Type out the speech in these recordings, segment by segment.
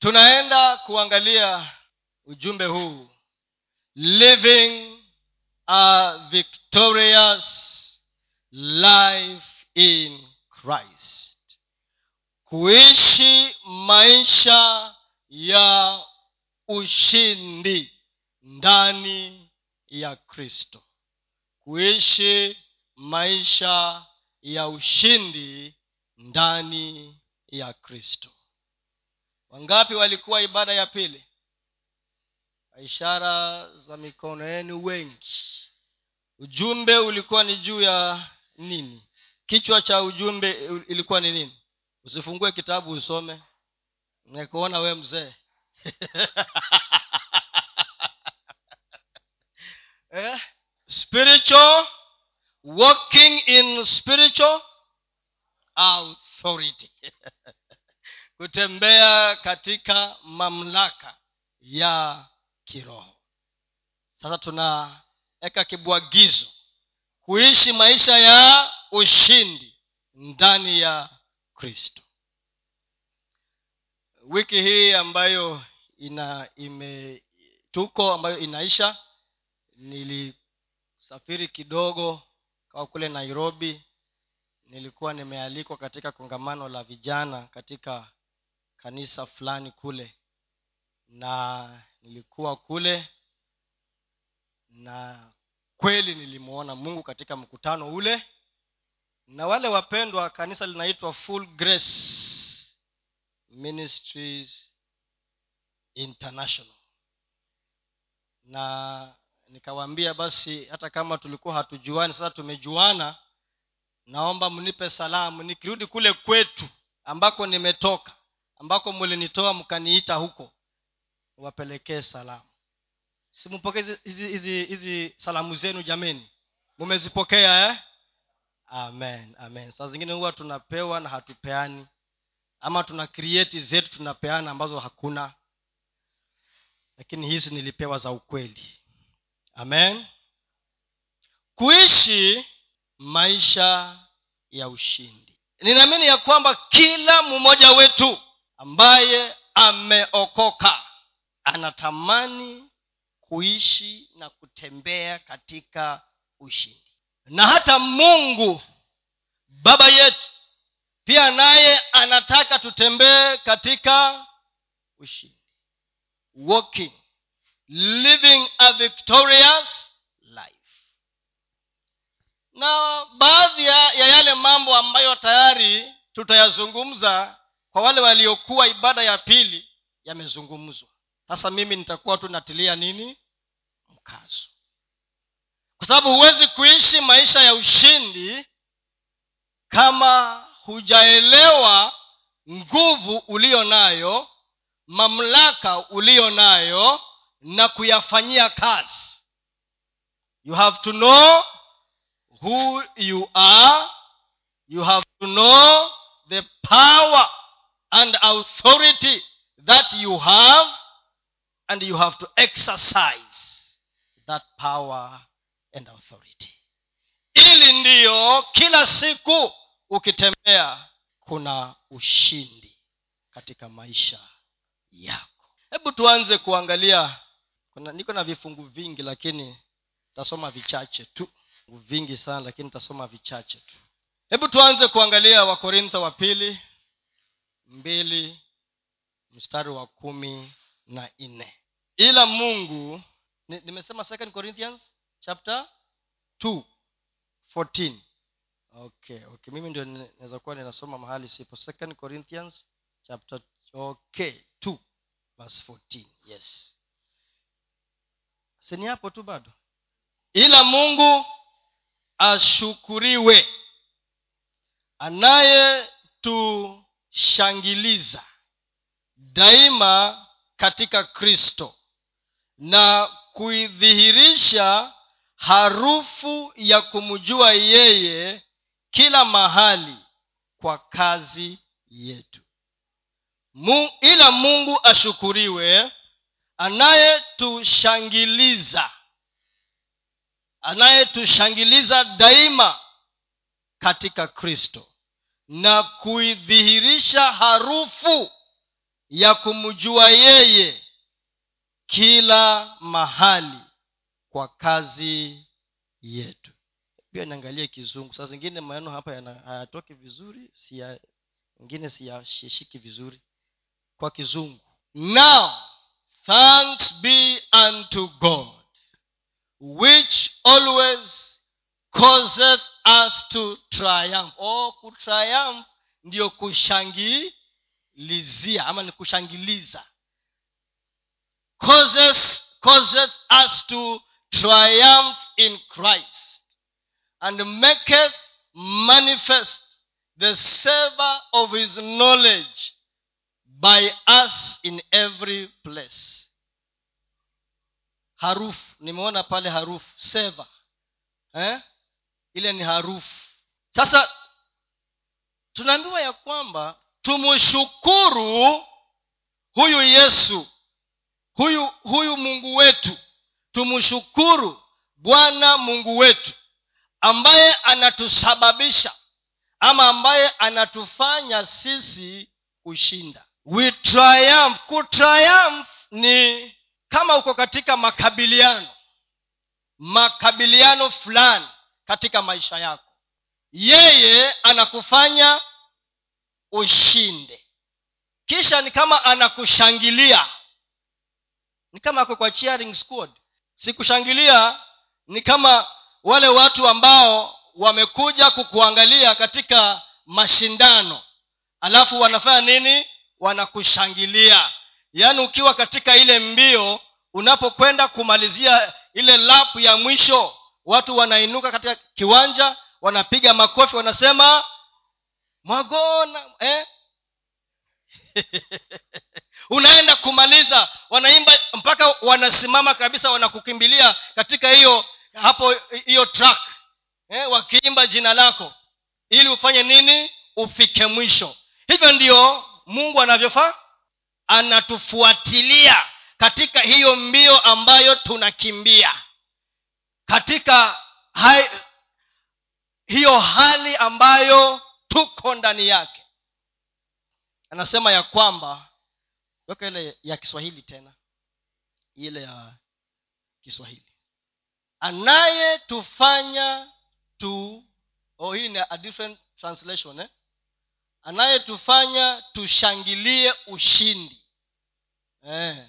tunaenda kuangalia ujumbe huu. Living a victorious life in christ. Kuishi maisha ya ushindi ndani ya kristo. Kuishi maisha ya ushindi ndani ya kristo wangapi walikuwa ibada ya pili? Ishara za mikono yenu wengi. Ujumbe ulikuwa ni juu ya nini? Kichwa cha ujumbe ilikuwa ni nini? Usifungue kitabu usome. Nakuona we mzee. Eh? spiritual walking in spiritual authority kutembea katika mamlaka ya kiroho. Sasa tunaweka kibwagizo kuishi maisha ya ushindi ndani ya kristo. Wiki hii ambayo ina ime tuko ambayo inaisha nilisafiri kidogo kawa kule nairobi. Nilikuwa nimealikwa katika kongamano la vijana katika kanisa fulani kule. Na nilikuwa kule na kweli nilimwona mungu katika mkutano ule. Na wale wapendwa kanisa linaitwa full grace ministries international. Na nikawaambia basi hata kama tulikuwa hatujuani sasa tumejuana naomba mnipe salamu. Nikirudi kule kwetu ambako nimetoka ambako mlinitoa mkaniita huko wapelekee salamu. Simpokee hizi salamu zenu jameni. Mumezipokea eh? amen amen. Saa zingine huwa tunapewa na hatupeani. Ama tuna krieti zetu tunapeana ambazo hakuna. Lakini hizi nilipewa za ukweli. Amen. Kuishi maisha ya ushindi. Ninaamini ya kwamba kila mmoja wetu ambaye ameokoka anatamani kuishi na kutembea katika ushindi. Na hata mungu baba yetu pia naye anataka tutembee katika ushindi. Walking living a victorious life. Na baadhi ya, ya yale mambo ambayo tayari tutayazungumza kwa wale waliokuwa ibada ya pili yamezungumzwa. Sasa mimi nitakuwa tu natilia nini? Mkazo. Kwa sababu huwezi kuishi maisha ya ushindi kama hujaelewa nguvu uliyo nayo mamlaka uliyo nayo na kuyafanyia kazi. You have to know who you are. You have to know the power and authority that you have and you have to exercise that power and authority. Ili ndiyo kila siku ukitembea kuna ushindi katika maisha yako. Hebu tuanze kuangalia kuna niko na vifungu vingi lakini tasoma vichache tu. Vingi sana lakini tasoma vichache tu. Hebu tuanze kuangalia wakorintho wa pili mbili mstari wa kumi na nne. Ila mungu nimesema second corinthians chapter 2 14 okay okay mimi ndio naweza kuwa ninasoma mahali sipo. Second corinthians chapter okay 2 verse 14 yes. Sini hapo tu bado? Ila mungu ashukuriwe anayetushangiliza daima katika kristo na kuidhihirisha harufu ya kumjua yeye kila mahali kwa kazi yetu. Ila mungu ashukuriwe anayetushangiliza anayetushangiliza daima katika kristo na kuidhihirisha harufu ya kumjua yeye kila mahali kwa kazi yetu. Pia niangalie kizungu. Saa zingine maneno hapa hayatoki vizuri ingine siyashishiki vizuri kwa kizungu. Now thanks be unto god which always causeth us to triumph. O kutriumph ndiyo kushangilizia ama ni kushangiliza. Causes causeth us to triumph in christ and maketh manifest the savor of his knowledge by us in every place. Harufu nimeona pale harufu seva eh? Ile ni harufu. Sasa tunaambiwa ya kwamba tumshukuru huyu yesu huyu huyu mungu wetu. Tumshukuru bwana mungu wetu ambaye anatusababisha ama ambaye anatufanya sisi kushinda. We triumph. Kutriumph ni kama uko katika makabiliano makabiliano fulani katika maisha yako. Yeye anakufanya ushinde. Kisha ni kama anakushangilia. Ni kama ako kwa cheering squad. Sikushangilia ni kama wale watu ambao wamekuja kukuangalia katika mashindano. Alafu wanafanya nini? Wanakushangilia. Yaani ukiwa katika ile mbio unapokwenda kumalizia ile lapu ya mwisho watu wanainuka katika kiwanja wanapiga makofi wanasema mwagona eh? unaenda kumaliza wanaimba mpaka wanasimama kabisa wanakukimbilia katika hiyo hapo hiyo track eh, wakiimba jina lako ili ufanye nini? Ufike mwisho. Hivyo ndio mungu anavyofaa anatufuatilia katika hiyo mbio ambayo tunakimbia katika hai, hiyo hali ambayo tuko ndani yake anasema ya kwamba weka ile ya kiswahili tena ile ya kiswahili anayetufanya tu oh, hii ni a different translation eh? anayetufanya tushangilie ushindi eh.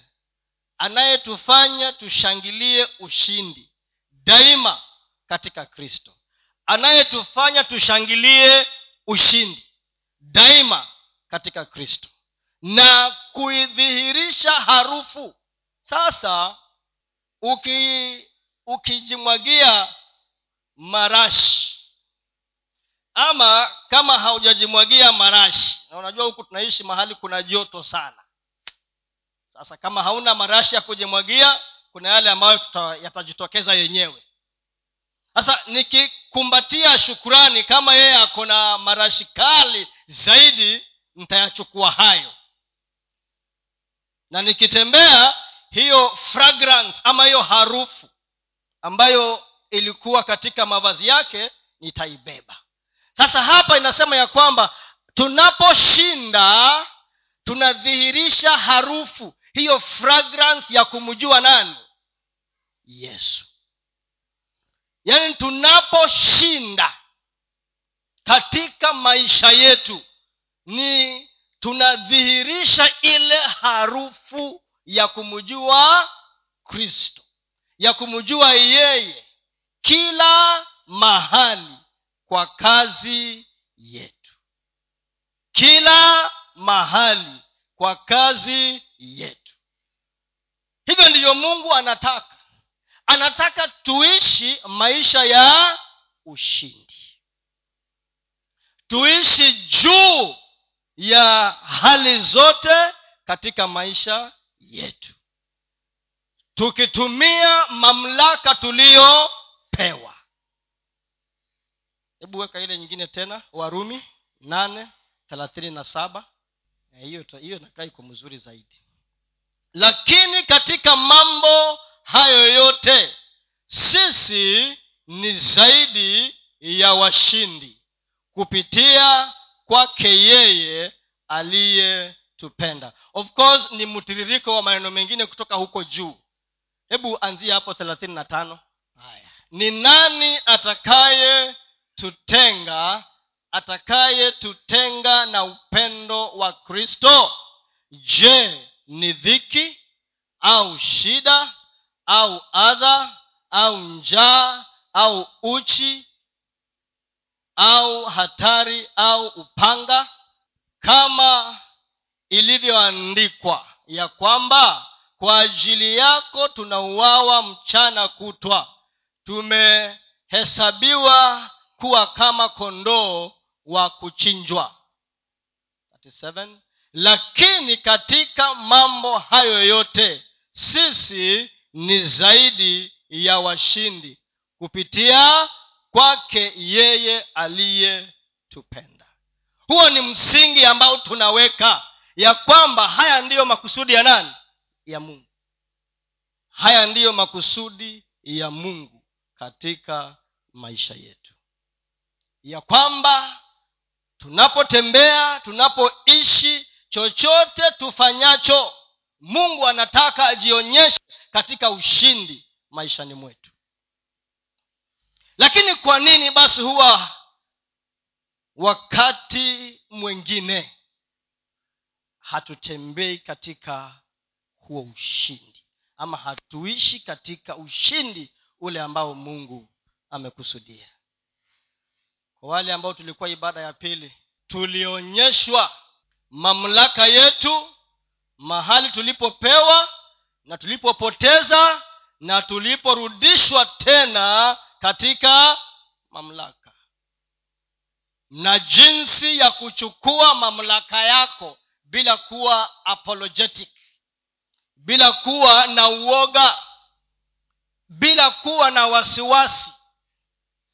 anayetufanya tushangilie ushindi daima katika kristo. Anayetufanya tushangilie ushindi daima katika kristo. Na kuidhihirisha harufu. Sasa uki ukijimwagia marashi. Ama kama haujajimwagia marashi na unajua huku tunaishi mahali kuna joto sana. Sasa kama hauna marashi ya kujimwagia kuna yale ambayo yatajitokeza yenyewe. Sasa nikikumbatia shukurani kama yeye ako na marashi kali zaidi nitayachukua hayo. Na nikitembea hiyo fragrance ama hiyo harufu ambayo ilikuwa katika mavazi yake nitaibeba. Sasa hapa inasema ya kwamba tunaposhinda tunadhihirisha harufu hiyo fragrance ya kumjua nani yesu. Yaani tunaposhinda katika maisha yetu ni tunadhihirisha ile harufu ya kumjua kristo ya kumjua yeye kila mahali kwa kazi yetu. Kila mahali kwa kazi yetu. Hivyo ndivyo mungu anataka anataka tuishi maisha ya ushindi. Tuishi juu ya hali zote katika maisha yetu. Tukitumia mamlaka tuliyopewa. Hebu weka ile nyingine tena warumi nane thelathini na saba. Hiyo hiyo iko mzuri zaidi. Lakini katika mambo hayo yote sisi ni zaidi ya washindi kupitia kwake yeye aliyetupenda. Of course ni mtiririko wa maneno mengine kutoka huko juu. Hebu anzia hapo thelathini na tano. Ni nani atakayetutenga atakayetutenga na upendo wa kristo? Je ni dhiki au shida au adha au njaa au uchi au hatari au upanga. Kama ilivyoandikwa ya kwamba kwa ajili yako tunauawa mchana kutwa. Tumehesabiwa kuwa kama kondoo wa kuchinjwa. 37. lakini katika mambo hayo yote sisi ni zaidi ya washindi kupitia kwake yeye aliyetupenda. Huo ni msingi ambao tunaweka ya kwamba haya ndiyo makusudi ya nani? Ya mungu. Haya ndiyo makusudi ya mungu katika maisha yetu. Ya kwamba tunapotembea tunapoishi chochote tufanyacho mungu anataka ajionyeshe katika ushindi maishani mwetu. Lakini kwa nini basi huwa wakati mwingine hatutembei katika huo ushindi? Ama hatuishi katika ushindi ule ambao mungu amekusudia? Kwa wale ambao tulikuwa ibada ya pili tulionyeshwa mamlaka yetu mahali tulipopewa na tulipopoteza na tuliporudishwa tena katika mamlaka. Na jinsi ya kuchukua mamlaka yako bila kuwa apologetic bila kuwa na uoga bila kuwa na wasiwasi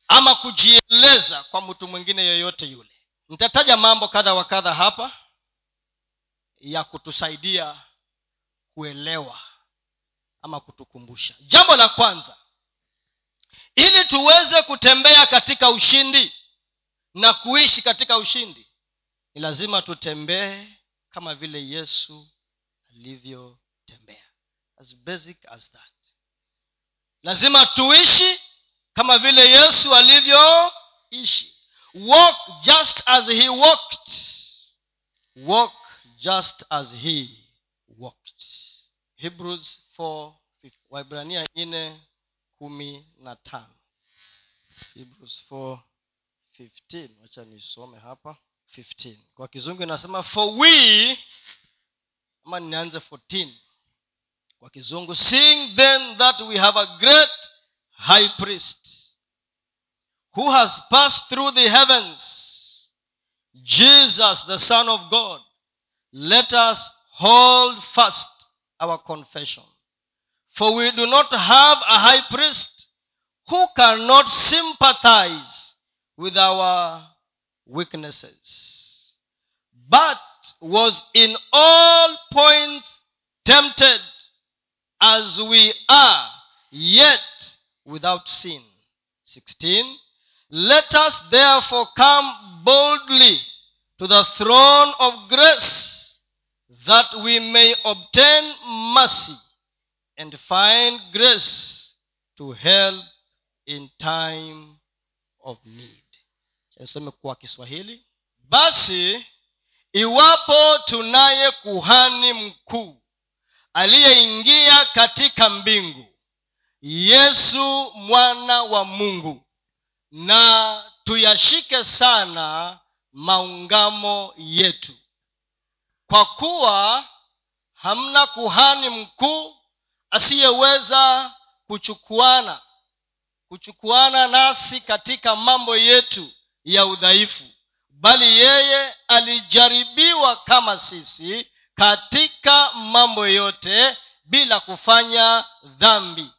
ama kujieleza kwa mtu mwingine yeyote yule. Nitataja mambo kadha wa kadha hapa ya kutusaidia kuelewa ama kutukumbusha. Jambo la kwanza ili tuweze kutembea katika ushindi na kuishi katika ushindi ni lazima tutembee kama vile yesu alivyotembea. As basic as that. Lazima tuishi kama vile yesu alivyoishi. Walk just as he walked. Walk just as he walked. Hebrews 4 waibrania nne kumi na tano. Hebrews 4 15 wacha nisome hapa. 15 kwa kizungu inasema for we ama nianze 14 kwa kizungu seeing then that we have a great high priest who has passed through the heavens jesus the son of god let us hold fast our confession. For we do not have a high priest who cannot sympathize with our weaknesses but was in all points tempted as we are yet without sin. 16 let us therefore come boldly to the throne of grace that we may obtain mercy and find grace to help in time of need. Niseme kwa kiswahili basi iwapo tunaye kuhani mkuu aliyeingia katika mbingu yesu mwana wa mungu na tuyashike sana maungamo yetu kwa kuwa hamna kuhani mkuu asiyeweza kuchukuana kuchukuana nasi katika mambo yetu ya udhaifu bali yeye alijaribiwa kama sisi katika mambo yote bila kufanya dhambi.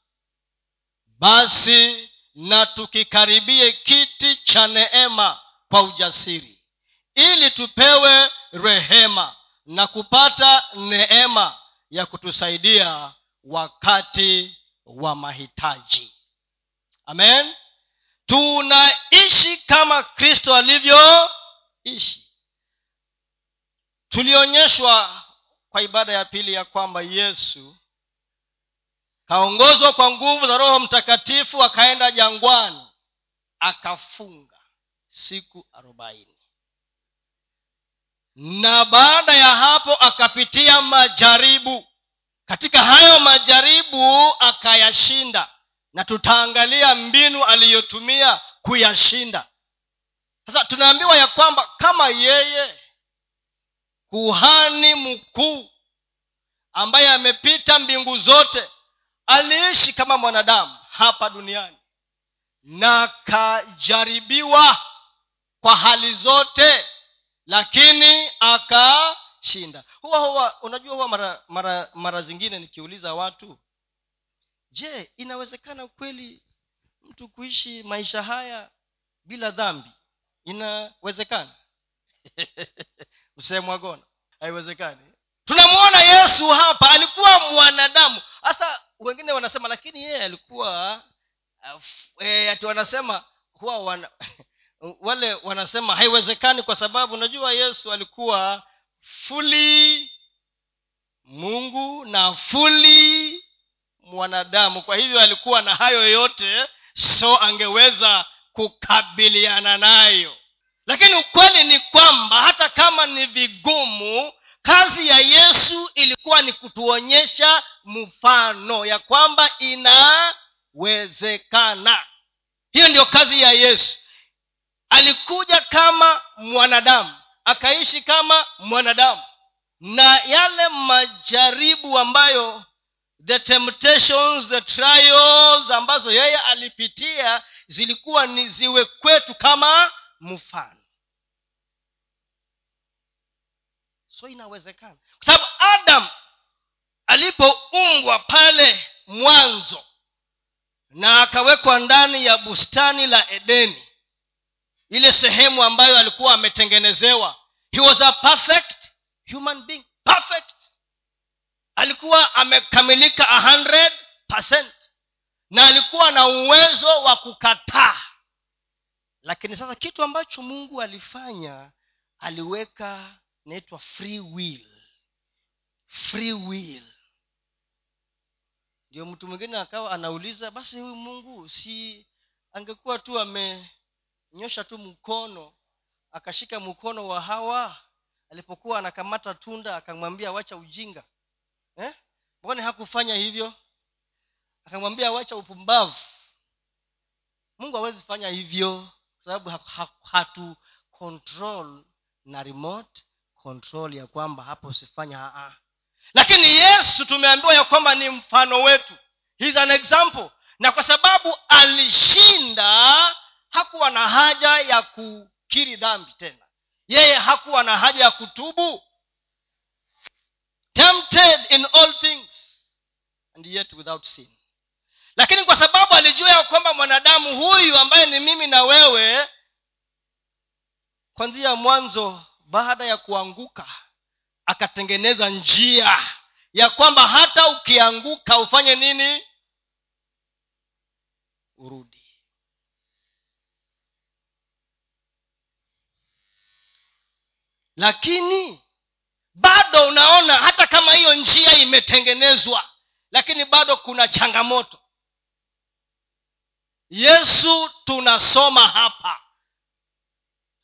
Basi na tukikaribie kiti cha neema kwa ujasiri ili tupewe rehema na kupata neema ya kutusaidia wakati wa mahitaji. Amen. Tunaishi kama kristo alivyoishi. Tulionyeshwa kwa ibada ya pili ya kwamba yesu kaongozwa kwa nguvu za roho mtakatifu akaenda jangwani akafunga siku arobaini na baada ya hapo akapitia majaribu. Katika hayo majaribu akayashinda. Na tutaangalia mbinu aliyotumia kuyashinda. Sasa tunaambiwa ya kwamba kama yeye kuhani mkuu ambaye amepita mbingu zote aliishi kama mwanadamu hapa duniani. Na akajaribiwa kwa hali zote lakini akashinda. Huwa huwa unajua huwa mara mara mara zingine nikiuliza watu je inawezekana kweli mtu kuishi maisha haya bila dhambi? Inawezekana? Usemwagona haiwezekani. Tunamwona yesu hapa alikuwa mwanadamu. Hasa wengine wanasema lakini yeye alikuwa uh, e, ati wanasema huwa wana, wale wanasema haiwezekani kwa sababu unajua yesu alikuwa fuli mungu na fuli mwanadamu. Kwa hivyo alikuwa na hayo yote so angeweza kukabiliana nayo. Lakini ukweli ni kwamba hata kama ni vigumu kazi ya yesu ilikuwa ni kutuonyesha mfano ya kwamba inawezekana. Hiyo ndiyo kazi ya yesu alikuja kama mwanadamu akaishi kama mwanadamu. Na yale majaribu ambayo the temptations the trials ambazo yeye alipitia zilikuwa ni ziwe kwetu kama mfano. So inawezekana. Kwa sababu adam alipoumbwa pale mwanzo na akawekwa ndani ya bustani la edeni ile sehemu ambayo alikuwa ametengenezewa he was a perfect human being perfect. Alikuwa amekamilika na alikuwa na uwezo wa kukataa. Lakini sasa kitu ambacho mungu alifanya aliweka inaitwa free will. Free will. Ndio mtu mwingine akawa anauliza basi huyu mungu si angekuwa tu amenyosha tu mkono. Akashika mkono wa hawa. Alipokuwa anakamata tunda akamwambia wacha ujinga. Eh? mbone hakufanya hivyo? Akamwambia wacha upumbavu. Mungu hawezi fanya hivyo kwa sababu hatu control na remote control ya kwamba hapo usifanya aa lakini yesu tumeambiwa ya kwamba ni mfano wetu. He's an example. Na kwa sababu alishinda hakuwa na haja ya kukiri dhambi tena. Yeye hakuwa na haja ya kutubu. Tempted in all things and yet without sin. Lakini kwa sababu alijua ya kwamba mwanadamu huyu ambaye ni mimi na wewe kwanzia mwanzo baada ya kuanguka akatengeneza njia ya kwamba hata ukianguka ufanye nini? Urudi lakini bado unaona hata kama hiyo njia imetengenezwa lakini bado kuna changamoto. Yesu tunasoma hapa.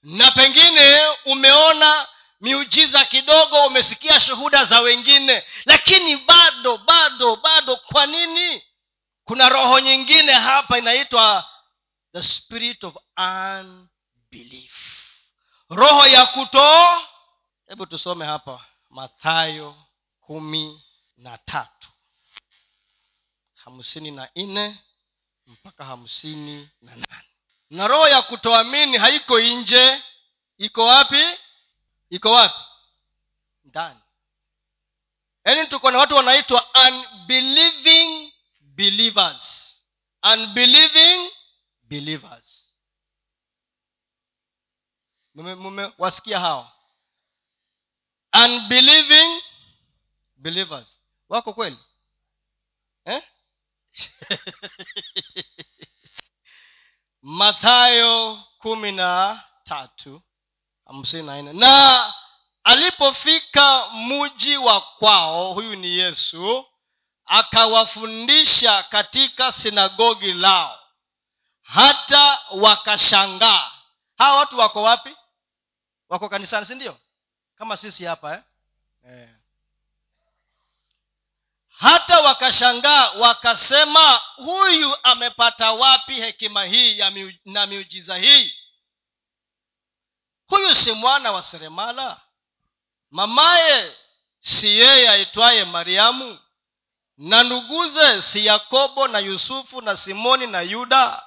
Na pengine umeona miujiza kidogo umesikia shuhuda za wengine lakini bado bado bado kwa nini? Kuna roho nyingine hapa inaitwa the spirit of unbelief roho ya kuto hebu tusome hapa mathayo kumi na tatu. Hamsini na nne mpaka hamsini na nane. Na roho ya kutoamini haiko nje iko wapi? Iko wapi? Ndani. Yaani tuko na watu wanaitwa unbelieving believers. Unbelieving believers mmewasikia hawa unbelieving believers. Wako kweli? Eh? mathayo kumi na tatu hamsini na nne. Na alipofika mji wa kwao huyu ni yesu akawafundisha katika sinagogi lao. Hata wakashangaa. Hawa watu wako wapi wako kanisani si ndio? Kama sisi hapa eh? Eh. hata wakashangaa wakasema huyu amepata wapi hekima hii ya miu, na miujiza hii? Huyu si mwana wa seremala? Mamaye si yeye aitwaye mariamu? Na nduguze si yakobo na yusufu na simoni na yuda?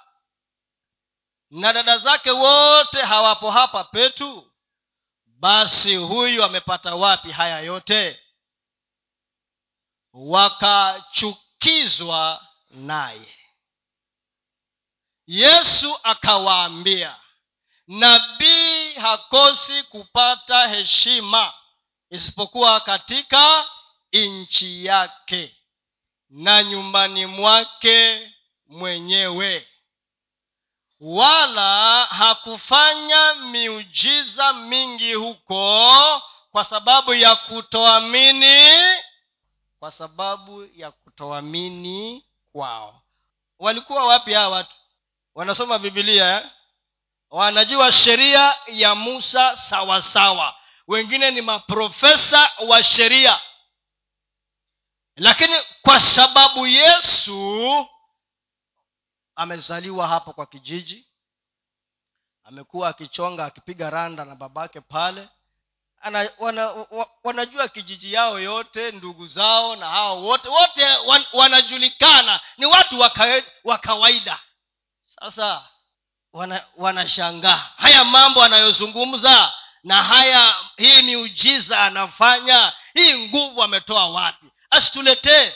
Na dada zake wote hawapo hapa petu basi huyu amepata wapi haya yote? Wakachukizwa naye. Yesu akawaambia nabii hakosi kupata heshima isipokuwa katika nchi yake na nyumbani mwake mwenyewe wala hakufanya miujiza mingi huko kwa sababu ya kutoamini kwa sababu ya kutoamini kwao walikuwa wapi hawa watu wanasoma bibilia eh? wanajua sheria ya musa sawasawa sawa. wengine ni maprofesa wa sheria lakini kwa sababu yesu amezaliwa hapo kwa kijiji. Amekuwa akichonga akipiga randa na babake pale. Ana, wana, wa, wanajua kijiji yao yote ndugu zao na hao wote. Wote wan, wanajulikana. Ni watu wa kawaida. Sasa wanashangaa. Wana haya mambo anayozungumza na haya hii miujiza anafanya hii nguvu ametoa wapi? Asituletee.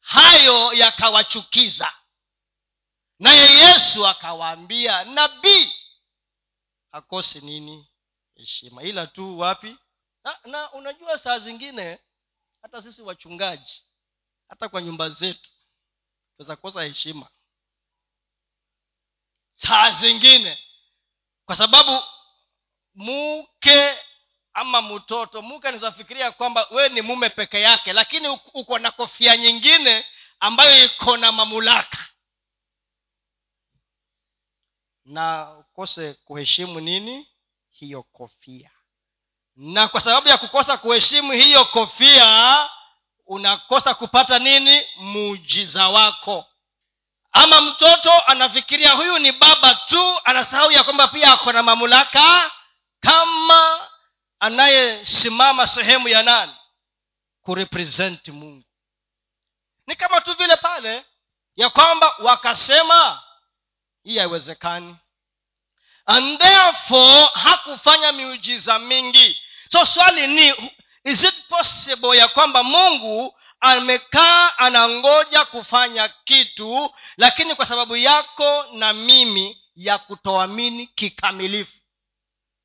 Hayo yakawachukiza naye yesu akawaambia nabii. Hakosi nini? Heshima. Ila tu wapi? Na, na unajua saa zingine hata sisi wachungaji hata kwa nyumba zetu tunaweza kukosa heshima. Saa zingine kwa sababu mke ama mtoto mke anawezafikiria kwamba wewe ni mume peke yake lakini uko na kofia nyingine ambayo iko na mamlaka na ukose kuheshimu nini? Hiyo kofia. Na kwa sababu ya kukosa kuheshimu hiyo kofia unakosa kupata nini? Muujiza wako. Ama mtoto anafikiria huyu ni baba tu anasahau ya kwamba pia ako na mamlaka kama anayesimama sehemu ya nani? Kurepresenti mungu. Ni kama tu vile pale ya kwamba wakasema hii haiwezekani. And therefore hakufanya miujiza mingi. So swali ni is it possible ya kwamba mungu amekaa anangoja kufanya kitu lakini kwa sababu yako na mimi ya kutoamini kikamilifu?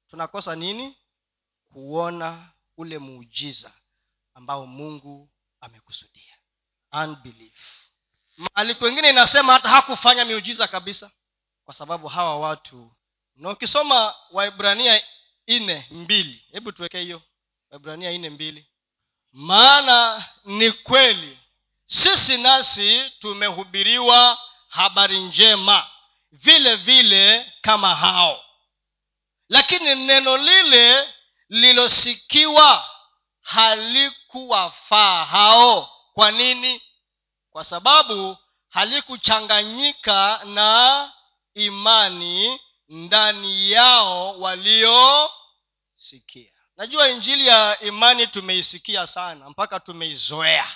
Tunakosa nini? Kuona ule muujiza ambao mungu amekusudia. Unbelief. Mahali kwengine inasema hata hakufanya miujiza kabisa kwa sababu hawa watu na ukisoma waibrania nne mbili hebu tuwekee hiyo waibrania nne mbili. Maana ni kweli sisi nasi tumehubiriwa habari njema vile vile kama hao. Lakini neno lile lilosikiwa halikuwafaa hao. Kwa nini? Kwa sababu halikuchanganyika na imani ndani yao waliosikia. Najua injili ya imani tumeisikia sana mpaka tumeizoea.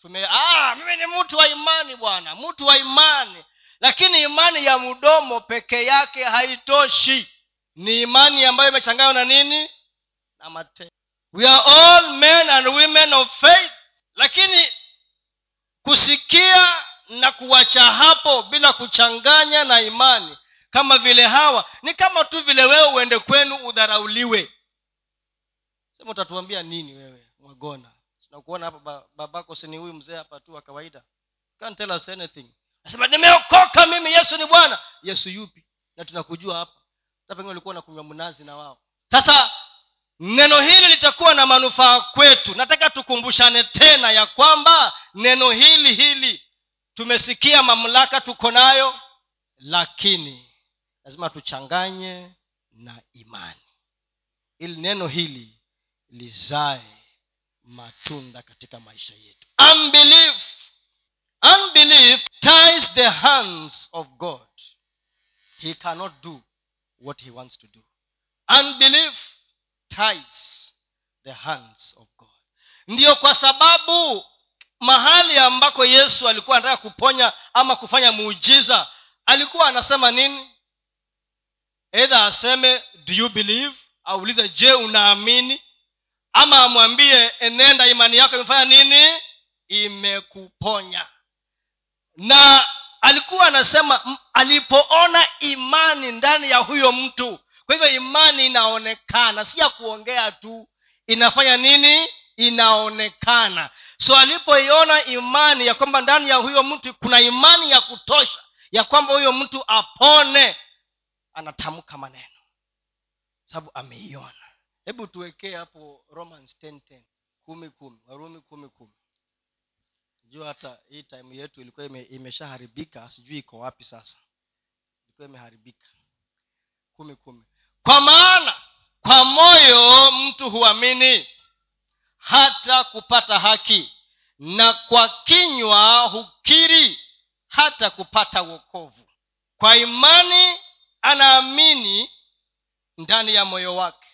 Tume ah, mimi ni mtu wa imani bwana mtu wa imani. Lakini imani ya mdomo peke yake haitoshi. Ni imani ambayo imechanganywa na nini? Na matendo. We are all men and women of faith. Lakini kusikia na kuwacha hapo bila kuchanganya na imani. Kama vile hawa ni kama tu vile wewe uende kwenu udharauliwe. Sema utatuambia nini wewe mwagona nakuona hapa babako sini huyu mzee hapa tu wa kawaida. Can't tell us anything. Nasema nimeokoka mimi yesu ni bwana. Yesu yupi? Na tunakujua hapa. Hata pengine ulikuwa unakunywa mnazi na wao. Sasa neno hili litakuwa na manufaa kwetu. Nataka tukumbushane tena ya kwamba neno hili hili tumesikia mamlaka tuko nayo lakini lazima tuchanganye na imani. Ili neno hili lizae matunda katika maisha yetu. Unbelief unbelief ties the hands of god. He cannot do what he wants to do. Unbelief ties the hands of god. Ndiyo kwa sababu mahali ambako yesu alikuwa anataka kuponya ama kufanya muujiza alikuwa anasema nini? Eidha aseme do you believe? Aulize je unaamini? Ama amwambie enenda imani yako imefanya nini? Imekuponya. Na alikuwa anasema alipoona imani ndani ya huyo mtu. Kwa hivyo imani inaonekana si ya kuongea tu. Inafanya nini inaonekana. So alipoiona imani ya kwamba ndani ya huyo mtu kuna imani ya kutosha ya kwamba huyo mtu apone anatamka maneno. Sababu ameiona. Hebu tuwekee hapo romans 10, kumi kumi. Warumi kumi kumi. Jua hata hii time yetu ilikuwa ime, imeshaharibika. Sijui iko wapi sasa. Ilikuwa imeharibika. Kumi kumi. Kwa maana kwa moyo mtu huamini hata kupata haki. Na kwa kinywa hukiri hata kupata wokovu. Kwa imani anaamini ndani ya moyo wake.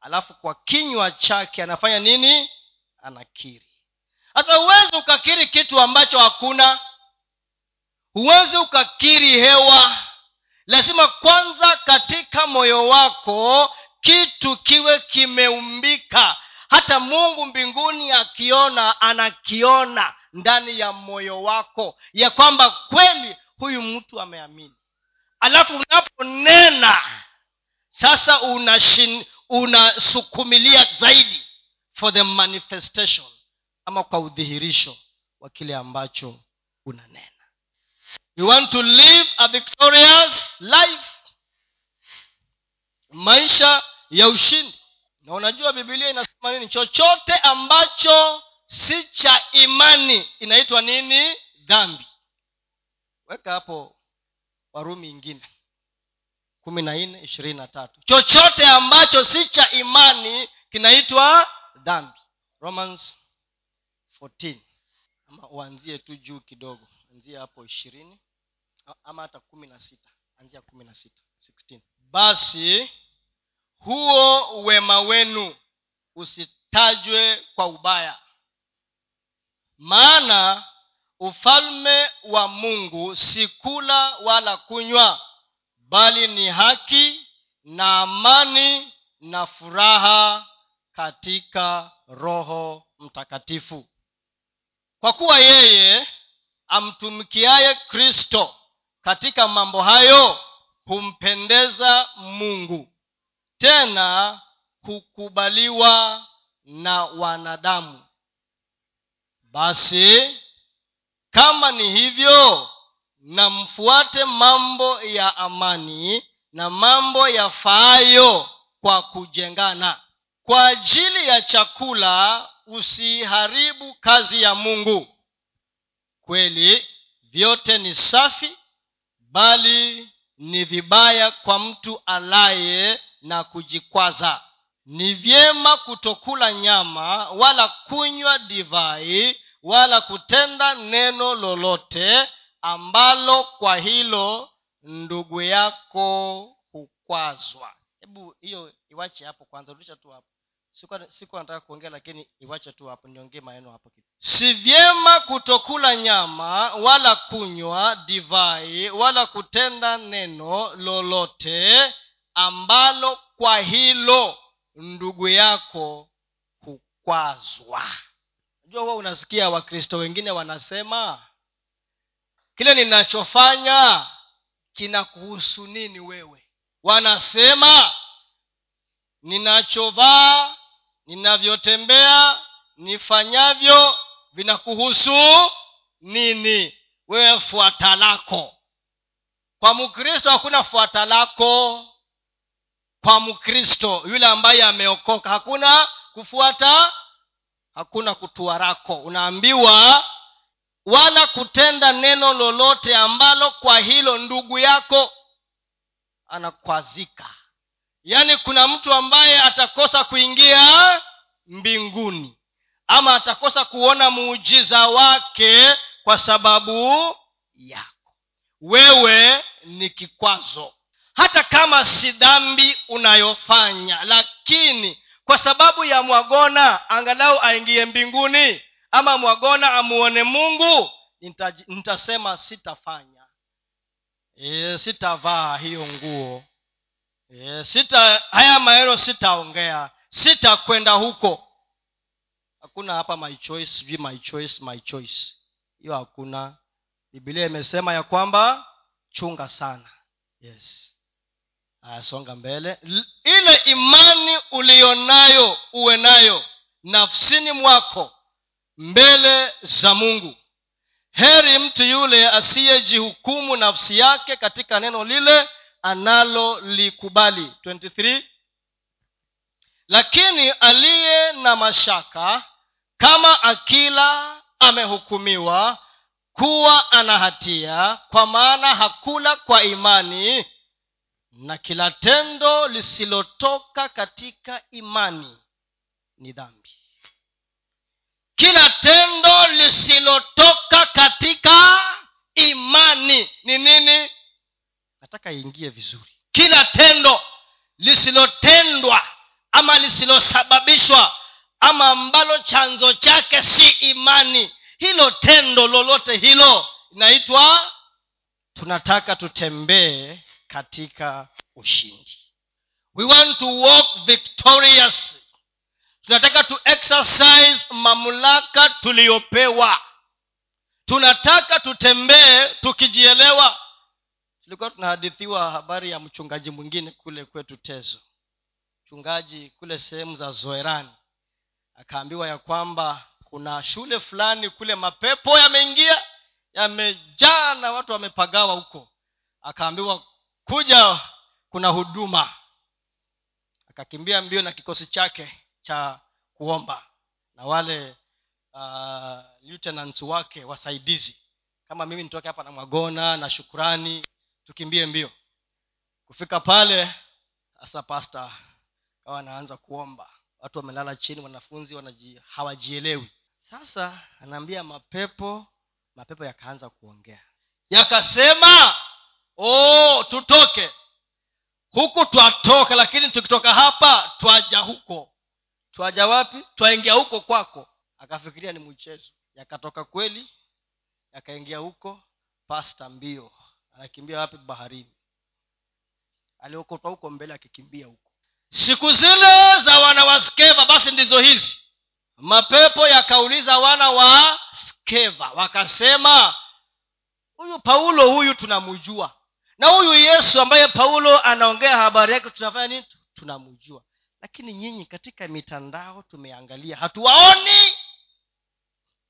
Alafu kwa kinywa chake anafanya nini? Anakiri. Hata huwezi ukakiri kitu ambacho hakuna. Huwezi ukakiri hewa. Lazima kwanza katika moyo wako kitu kiwe kimeumbika hata mungu mbinguni akiona anakiona ndani ya moyo wako ya kwamba kweli huyu mtu ameamini. Alafu unaponena sasa unashin, unasukumilia zaidi for the manifestation ama kwa udhihirisho wa kile ambacho unanena. You want to live a victorious life? Maisha ya ushindi na unajua bibilia inasema nini? Chochote ambacho si cha imani inaitwa nini? Dhambi. Weka hapo warumi ingine kumi na nne ishirini na tatu. Chochote ambacho si cha imani kinaitwa dhambi. Romans 14 ama uanzie tu juu kidogo. Anzia hapo ishirini. Ama hata kumi na sita. Anzia kumi na sita. basi huo wema wenu usitajwe kwa ubaya. Maana ufalme wa mungu si kula wala kunywa bali ni haki na amani na furaha katika roho mtakatifu. Kwa kuwa yeye amtumikiaye kristo katika mambo hayo humpendeza mungu tena hukubaliwa na wanadamu. Basi kama ni hivyo na mfuate mambo ya amani na mambo yafaayo kwa kujengana. Kwa ajili ya chakula usiharibu kazi ya mungu. Kweli vyote ni safi bali ni vibaya kwa mtu alaye na kujikwaza. Ni vyema kutokula nyama wala kunywa divai wala kutenda neno lolote ambalo kwa hilo ndugu yako hukwazwa. Hebu hiyo iwache hapo kwanza rudisha tu hapo. Siku nataka kuongea lakini iwache tu hapo niongee maneno hapo si vyema kutokula nyama wala kunywa divai wala kutenda neno lolote ambalo kwa hilo ndugu yako hukwazwa. Najua huwa unasikia wakristo wengine wanasema kile ninachofanya kinakuhusu nini wewe? Wanasema ninachovaa ninavyotembea nifanyavyo vinakuhusu nini? Wewe fuata lako. Kwa mkristo hakuna fuata lako kwa mkristo yule ambaye ameokoka hakuna kufuata hakuna kutuarako unaambiwa wala kutenda neno lolote ambalo kwa hilo ndugu yako anakwazika. Yaani kuna mtu ambaye atakosa kuingia mbinguni ama atakosa kuona muujiza wake kwa sababu yako. Wewe ni kikwazo hata kama si dhambi unayofanya lakini kwa sababu ya mwagona angalau aingie mbinguni ama mwagona amuone mungu nitasema sitafanya. E, sitavaa hiyo nguo. E, sita haya maneno sitaongea. Sitakwenda huko. Hakuna hapa my choice sijui my choice my choice. Hiyo hakuna. Bibilia imesema ya kwamba chunga sana. Yes ayasonga mbele. Ile imani uliyonayo uwe nayo nafsini mwako mbele za mungu. Heri mtu yule asiyejihukumu nafsi yake katika neno lile analolikubali. 23 lakini aliye na mashaka kama akila amehukumiwa kuwa ana hatia kwa maana hakula kwa imani na kila tendo lisilotoka katika imani ni dhambi. Kila tendo lisilotoka katika imani ni nini? Nataka iingie vizuri. Kila tendo lisilotendwa ama lisilosababishwa ama ambalo chanzo chake si imani hilo tendo lolote hilo inaitwa tunataka tutembee katika ushindi. We want to walk victoriously tunataka tu exercise mamlaka tuliyopewa. Tunataka tutembee tukijielewa. Tulikuwa tunahadithiwa habari ya mchungaji mwingine kule kwetu tezo. Mchungaji kule sehemu za zoerani. Akaambiwa ya kwamba kuna shule fulani kule mapepo yameingia yamejaa na watu wamepagawa huko. Akaambiwa kuja kuna huduma. Akakimbia mbio na kikosi chake cha kuomba na wale uh, wake wasaidizi. Kama mimi nitoke hapa na mwagona na shukurani tukimbie mbio. Kufika pale hasa pasta kawa anaanza kuomba. Watu wamelala chini wanafunzi wanaji, hawajielewi. Sasa anaambia mapepo mapepo yakaanza kuongea. Yakasema oh tutoke. Huku twatoka lakini tukitoka hapa twaja huko. Twaja wapi? Twaingia huko kwako. Akafikiria ni mchezo. Yakatoka kweli yakaingia huko pasta mbio. Anakimbia wapi? Baharini. Aliokotwa huko mbele akikimbia huko. Siku zile za wana wa skeva basi ndizo hizi. Mapepo yakauliza wana wa skeva. Wakasema huyu paulo huyu tunamjua na huyu yesu ambaye paulo anaongea habari yake tunafanya nini? Tunamjua. Lakini nyinyi katika mitandao tumeangalia hatuwaoni.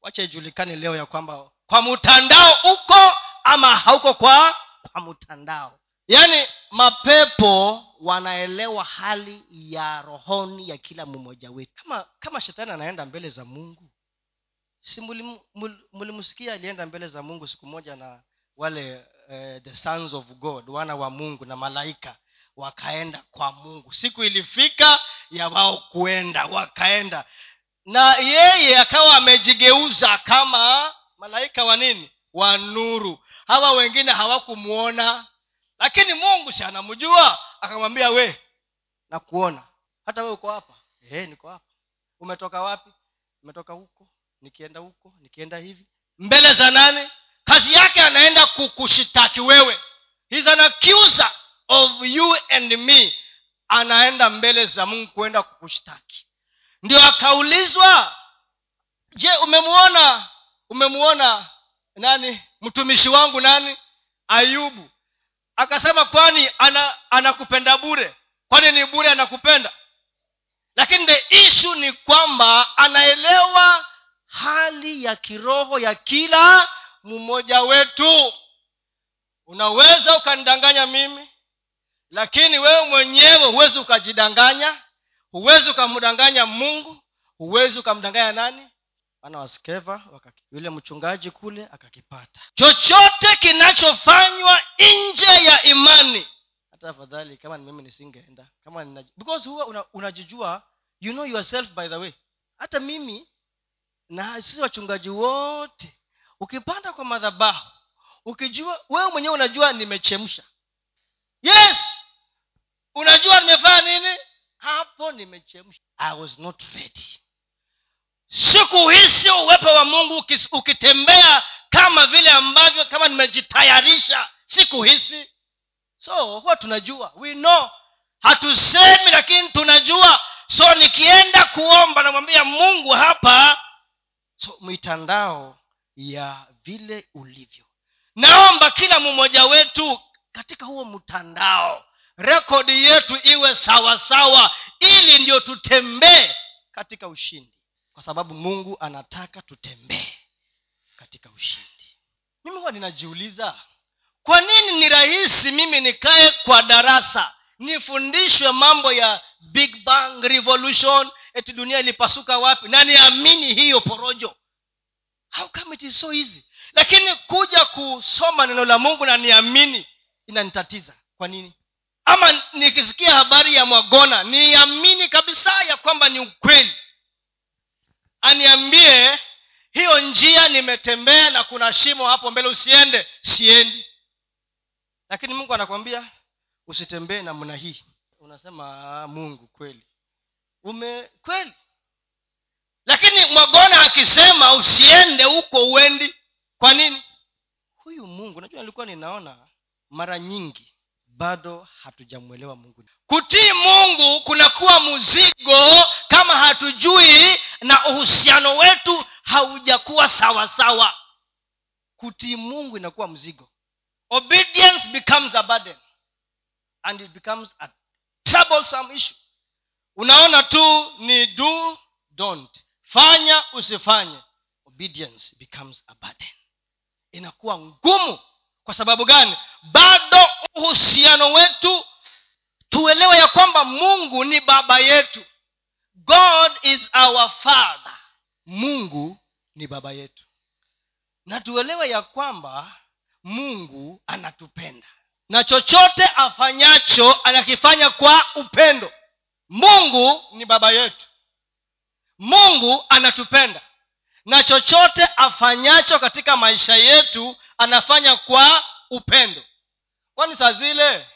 Wacha ijulikane leo ya kwamba kwa mtandao uko ama hauko kwa kwa mtandao. Yaani mapepo wanaelewa hali ya rohoni ya kila mmoja wetu. Kama kama shetani anaenda mbele za mungu. Si mulimsikia alienda mbele za mungu siku moja na wale uh, the sons of god wana wa mungu na malaika wakaenda kwa mungu. Siku ilifika ya wao kuenda wakaenda. Na yeye akawa amejigeuza kama malaika wa nini? Wa nuru. Hawa wengine hawakumwona lakini mungu si anamjua. Akamwambia we nakuona. Hata we uko hapa? E, niko hapa. Umetoka wapi? Umetoka huko nikienda huko nikienda hivi. Mbele za nane kazi yake anaenda kukushitaki wewe. He's an accuser of you and me. Anaenda mbele za mungu kuenda kukushtaki ndio akaulizwa je umemuona umemuona nani? Mtumishi wangu nani? Ayubu. Akasema kwani ana anakupenda bure? Kwani ni bure anakupenda? Lakini the issue ni kwamba anaelewa hali ya kiroho ya kila mmoja wetu. Unaweza ukanidanganya mimi lakini wewe mwenyewe huwezi ukajidanganya. Huwezi ukamdanganya mungu. Huwezi ukamdanganya nani? Ana waskeva yule mchungaji kule akakipata. Chochote kinachofanywa nje ya imani. Hata afadhali kama mimi nisingeenda. Kama because huwa una, unajijua you know yourself by the way. Hata mimi na sisi wachungaji wote ukipanda kwa madhabahu ukijua wewe mwenyewe unajua nimechemsha. Yes! Unajua nimefanya nini? Hapo nimechemsha. I was not ready. Sikuhisi uwepo wa mungu ukitembea kama vile ambavyo kama nimejitayarisha sikuhisi so huwa tunajua. We know. Hatusemi lakini tunajua. So nikienda kuomba namwambia mungu hapa so mitandao ya vile ulivyo. Naomba kila mmoja wetu katika huo mtandao rekodi yetu iwe sawasawa sawa, ili ndio tutembee katika ushindi. Kwa sababu mungu anataka tutembee katika ushindi. Mimi huwa ninajiuliza kwa nini ni rahisi mimi nikae kwa darasa nifundishwe mambo ya big bang revolution eti dunia ilipasuka wapi? Na niamini hiyo porojo how come it is so easy? Lakini kuja kusoma neno la mungu na niamini inanitatiza. Kwa nini? Ama nikisikia habari ya mwagona niamini kabisa ya kwamba ni ukweli. Aniambie hiyo njia nimetembea na kuna shimo hapo mbele usiende siendi. Lakini mungu anakwambia usitembee namna hii. Unasema ah, mungu kweli. Ume kweli lakini mwagona akisema usiende huko uendi. Kwa nini? Huyu mungu najua nilikuwa ninaona mara nyingi bado hatujamwelewa mungu. Kutii mungu kunakuwa mzigo kama hatujui na uhusiano wetu haujakuwa sawasawa kutii mungu inakuwa mzigo. Obedience becomes a burden and it becomes a troublesome issue. Unaona tu ni do don't fanya usifanye. Obedience becomes a burden. Inakuwa ngumu. Kwa sababu gani? Bado uhusiano wetu tuelewe ya kwamba mungu ni baba yetu. God is our father. Mungu ni baba yetu. Na tuelewe ya kwamba mungu anatupenda. Na chochote afanyacho anakifanya kwa upendo. Mungu ni baba yetu mungu anatupenda. Na chochote afanyacho katika maisha yetu anafanya kwa upendo. Kwani saa zile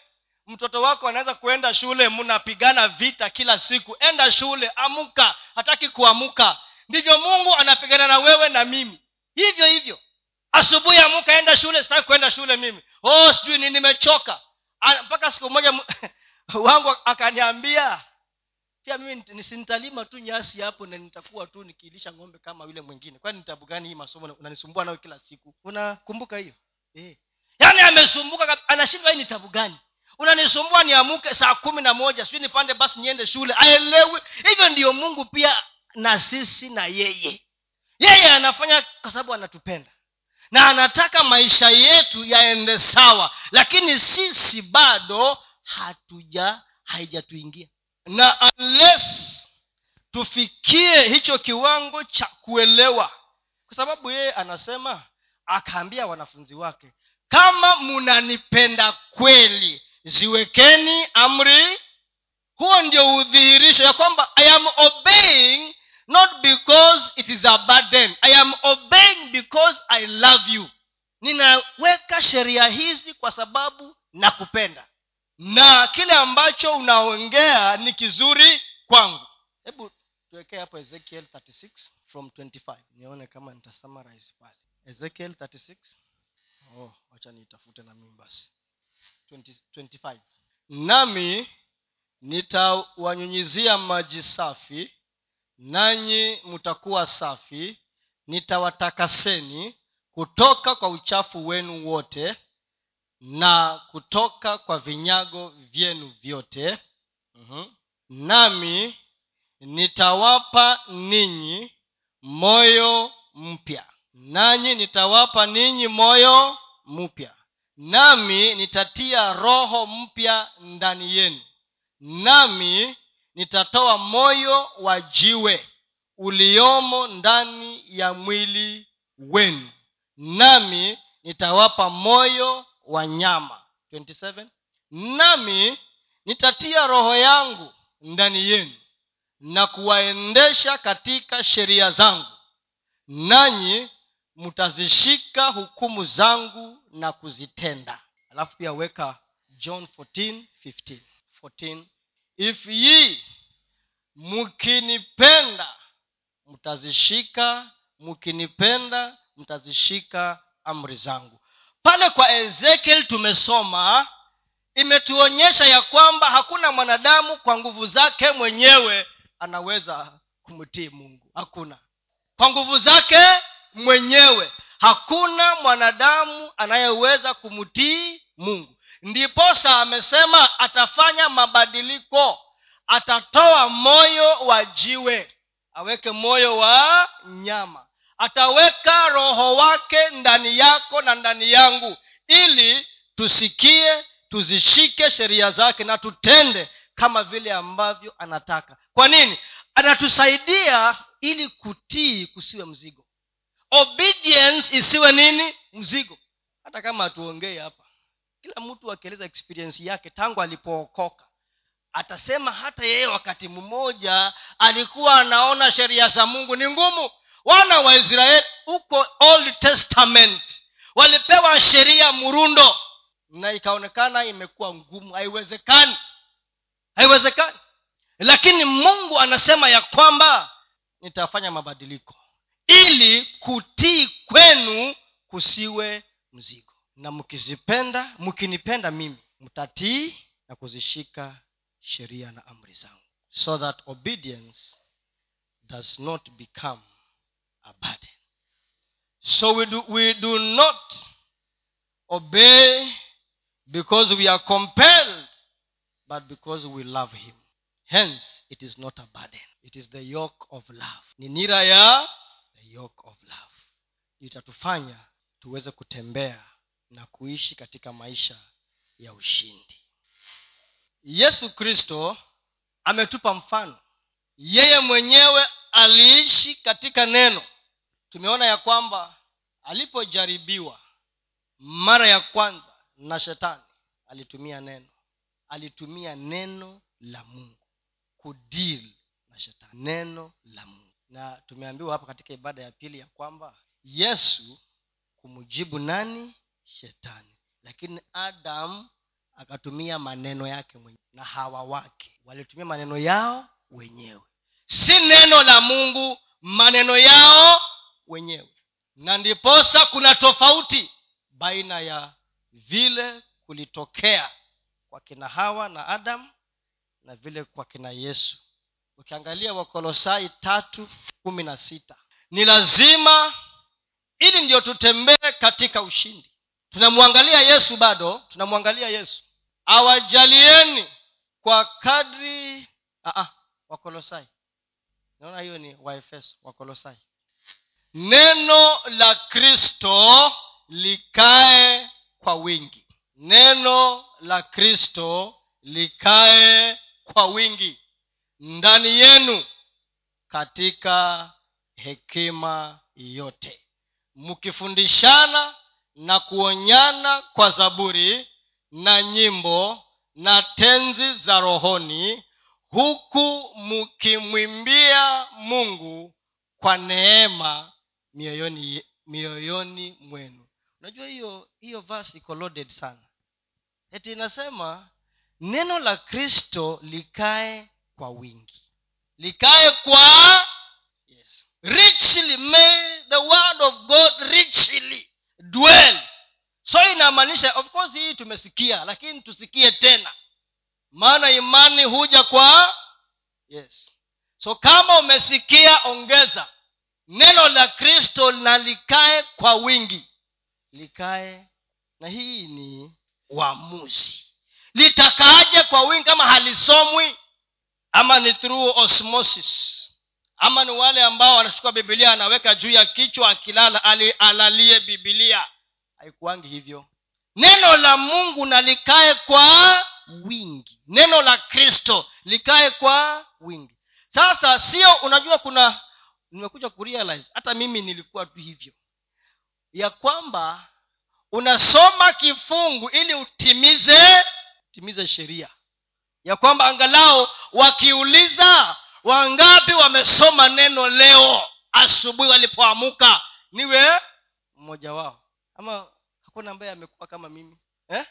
mtoto wako anaweza kuenda shule mnapigana vita kila siku. Enda shule amuka hataki kuamuka. Ndivyo mungu anapigana na wewe na mimi. Hivyo hivyo. Asubuhi amuka enda shule sitaki kuenda shule mimi. Oh sijui ni nimechoka. Mpaka siku moja wangu akaniambia pia mimi nisintalima tu nyasi hapo na nitakuwa tu nikiilisha ng'ombe kama yule mwingine. Kwani nitabu gani hii masomo unanisumbua nayo kila siku? Unakumbuka hiyo? Eh. yaani amesumbuka anashindwa hii ni tabu gani? Unanisumbua niamuke saa kumi na moja sijui nipande basi niende shule. Aelewe hivyo ndiyo mungu pia na sisi na yeye. Yeye anafanya kwa sababu anatupenda. Na anataka maisha yetu yaende sawa. Lakini sisi bado hatuja haijatuingia na unless tufikie hicho kiwango cha kuelewa. Kwa sababu yeye anasema akaambia wanafunzi wake kama munanipenda kweli ziwekeni amri. Huo ndio udhihirisho ya kwamba i am obeying not because it is a burden i am obeying because i love you. Ninaweka sheria hizi kwa sababu nakupenda na kile ambacho unaongea ni kizuri kwangu. Hebu tuwekee hapo ezekiel 36 from 25 nione kama nitasummarize pale. Ezekiel 36 oh wacha niitafute na mimi basi. 25 nami nitawanyunyizia maji safi nanyi mtakuwa safi nitawatakaseni kutoka kwa uchafu wenu wote na kutoka kwa vinyago vyenu vyote mm-hmm. nami nitawapa ninyi moyo mpya. Nanyi nitawapa ninyi moyo mpya. Nami nitatia roho mpya ndani yenu. Nami nitatoa moyo wa jiwe uliomo ndani ya mwili wenu. Nami nitawapa moyo wa nyama 27 nami nitatia roho yangu ndani yenu na kuwaendesha katika sheria zangu. Nanyi mtazishika hukumu zangu na kuzitenda. Alafu pia weka john 14, 15. 14 if ye mkinipenda mtazishika mkinipenda mtazishika amri zangu pale kwa ezekiel tumesoma imetuonyesha ya kwamba hakuna mwanadamu kwa nguvu zake mwenyewe anaweza kumtii mungu. Hakuna. Kwa nguvu zake mwenyewe hakuna mwanadamu anayeweza kumtii mungu. Ndiposa amesema atafanya mabadiliko. Atatoa moyo wa jiwe. Aweke moyo wa nyama ataweka roho wake ndani yako na ndani yangu ili tusikie tuzishike sheria zake na tutende kama vile ambavyo anataka. Kwa nini? Anatusaidia ili kutii kusiwe mzigo. Obedience isiwe nini? Mzigo. Hata kama hatuongei hapa kila mtu akieleza experience yake tangu alipookoka atasema hata yeye wakati mmoja alikuwa anaona sheria za mungu ni ngumu wana wa israeli huko old testament. Walipewa sheria murundo na ikaonekana imekuwa ngumu. Haiwezekani. Haiwezekani. Lakini mungu anasema ya kwamba nitafanya mabadiliko. Ili kutii kwenu kusiwe mzigo. Na mkizipenda mkinipenda mimi mtatii na kuzishika sheria na amri zangu. So that obedience does not become a burden so we do, we do not obey because we are compelled but because we love him. Hence it is not a burden. It is the yoke of love. Ni nira ya the yoke of love. Itatufanya tuweze kutembea na kuishi katika maisha ya ushindi. Yesu kristo ametupa mfano. Yeye mwenyewe aliishi katika neno tumeona ya kwamba alipojaribiwa mara ya kwanza na shetani alitumia neno. Alitumia neno la mungu kudil na shetani. Neno la mungu. Na tumeambiwa hapa katika ibada ya pili ya kwamba yesu kumjibu nani? Shetani. Lakini adam akatumia maneno yake mwenyewe na hawa wake. Walitumia maneno yao wenyewe. Si neno la mungu maneno yao wenyewe. Na ndiposa kuna tofauti baina ya vile kulitokea kwa kina hawa na adamu na vile kwa kina yesu. Ukiangalia wakolosai tatu kumi na sita. Ni lazima ili ndiyo tutembee katika ushindi. Tunamwangalia yesu bado tunamwangalia yesu. Awajalieni kwa kadri Aa, wakolosai. Naona hiyo ni waefeso wakolosai neno la kristo likae kwa wingi. Neno la kristo likae kwa wingi. Ndani yenu katika hekima yote. Mkifundishana na kuonyana kwa zaburi na nyimbo na tenzi za rohoni huku mkimwimbia mungu kwa neema mioyoni mioyoni mwenu. Unajua hiyo hiyo verse iko loaded sana. Eti inasema neno la kristo likae kwa wingi. Likae kwa yes richly may the word of god richly dwell. So inamaanisha of course hii tumesikia lakini tusikie tena. Maana imani huja kwa yes. So kama umesikia ongeza neno la kristo na likae kwa wingi. Likae na hii ni uamuzi. Litakaaje kwa wingi kama halisomwi? Ama ni through osmosis? Ama ni wale ambao wanachukua bibilia anaweka juu ya kichwa akilala ali, alalie bibilia haikuangi hivyo. Neno la mungu na likae kwa wingi. Neno la kristo likae kwa wingi. Sasa sio unajua kuna nimekuja kurealize hata mimi nilikuwa tu hivyo. Ya kwamba unasoma kifungu ili utimize utimize sheria. Ya kwamba angalau wakiuliza wangapi wamesoma neno leo asubuhi walipoamuka niwe mmoja wao. Ama hakuna ambaye amekuwa kama mimi eh?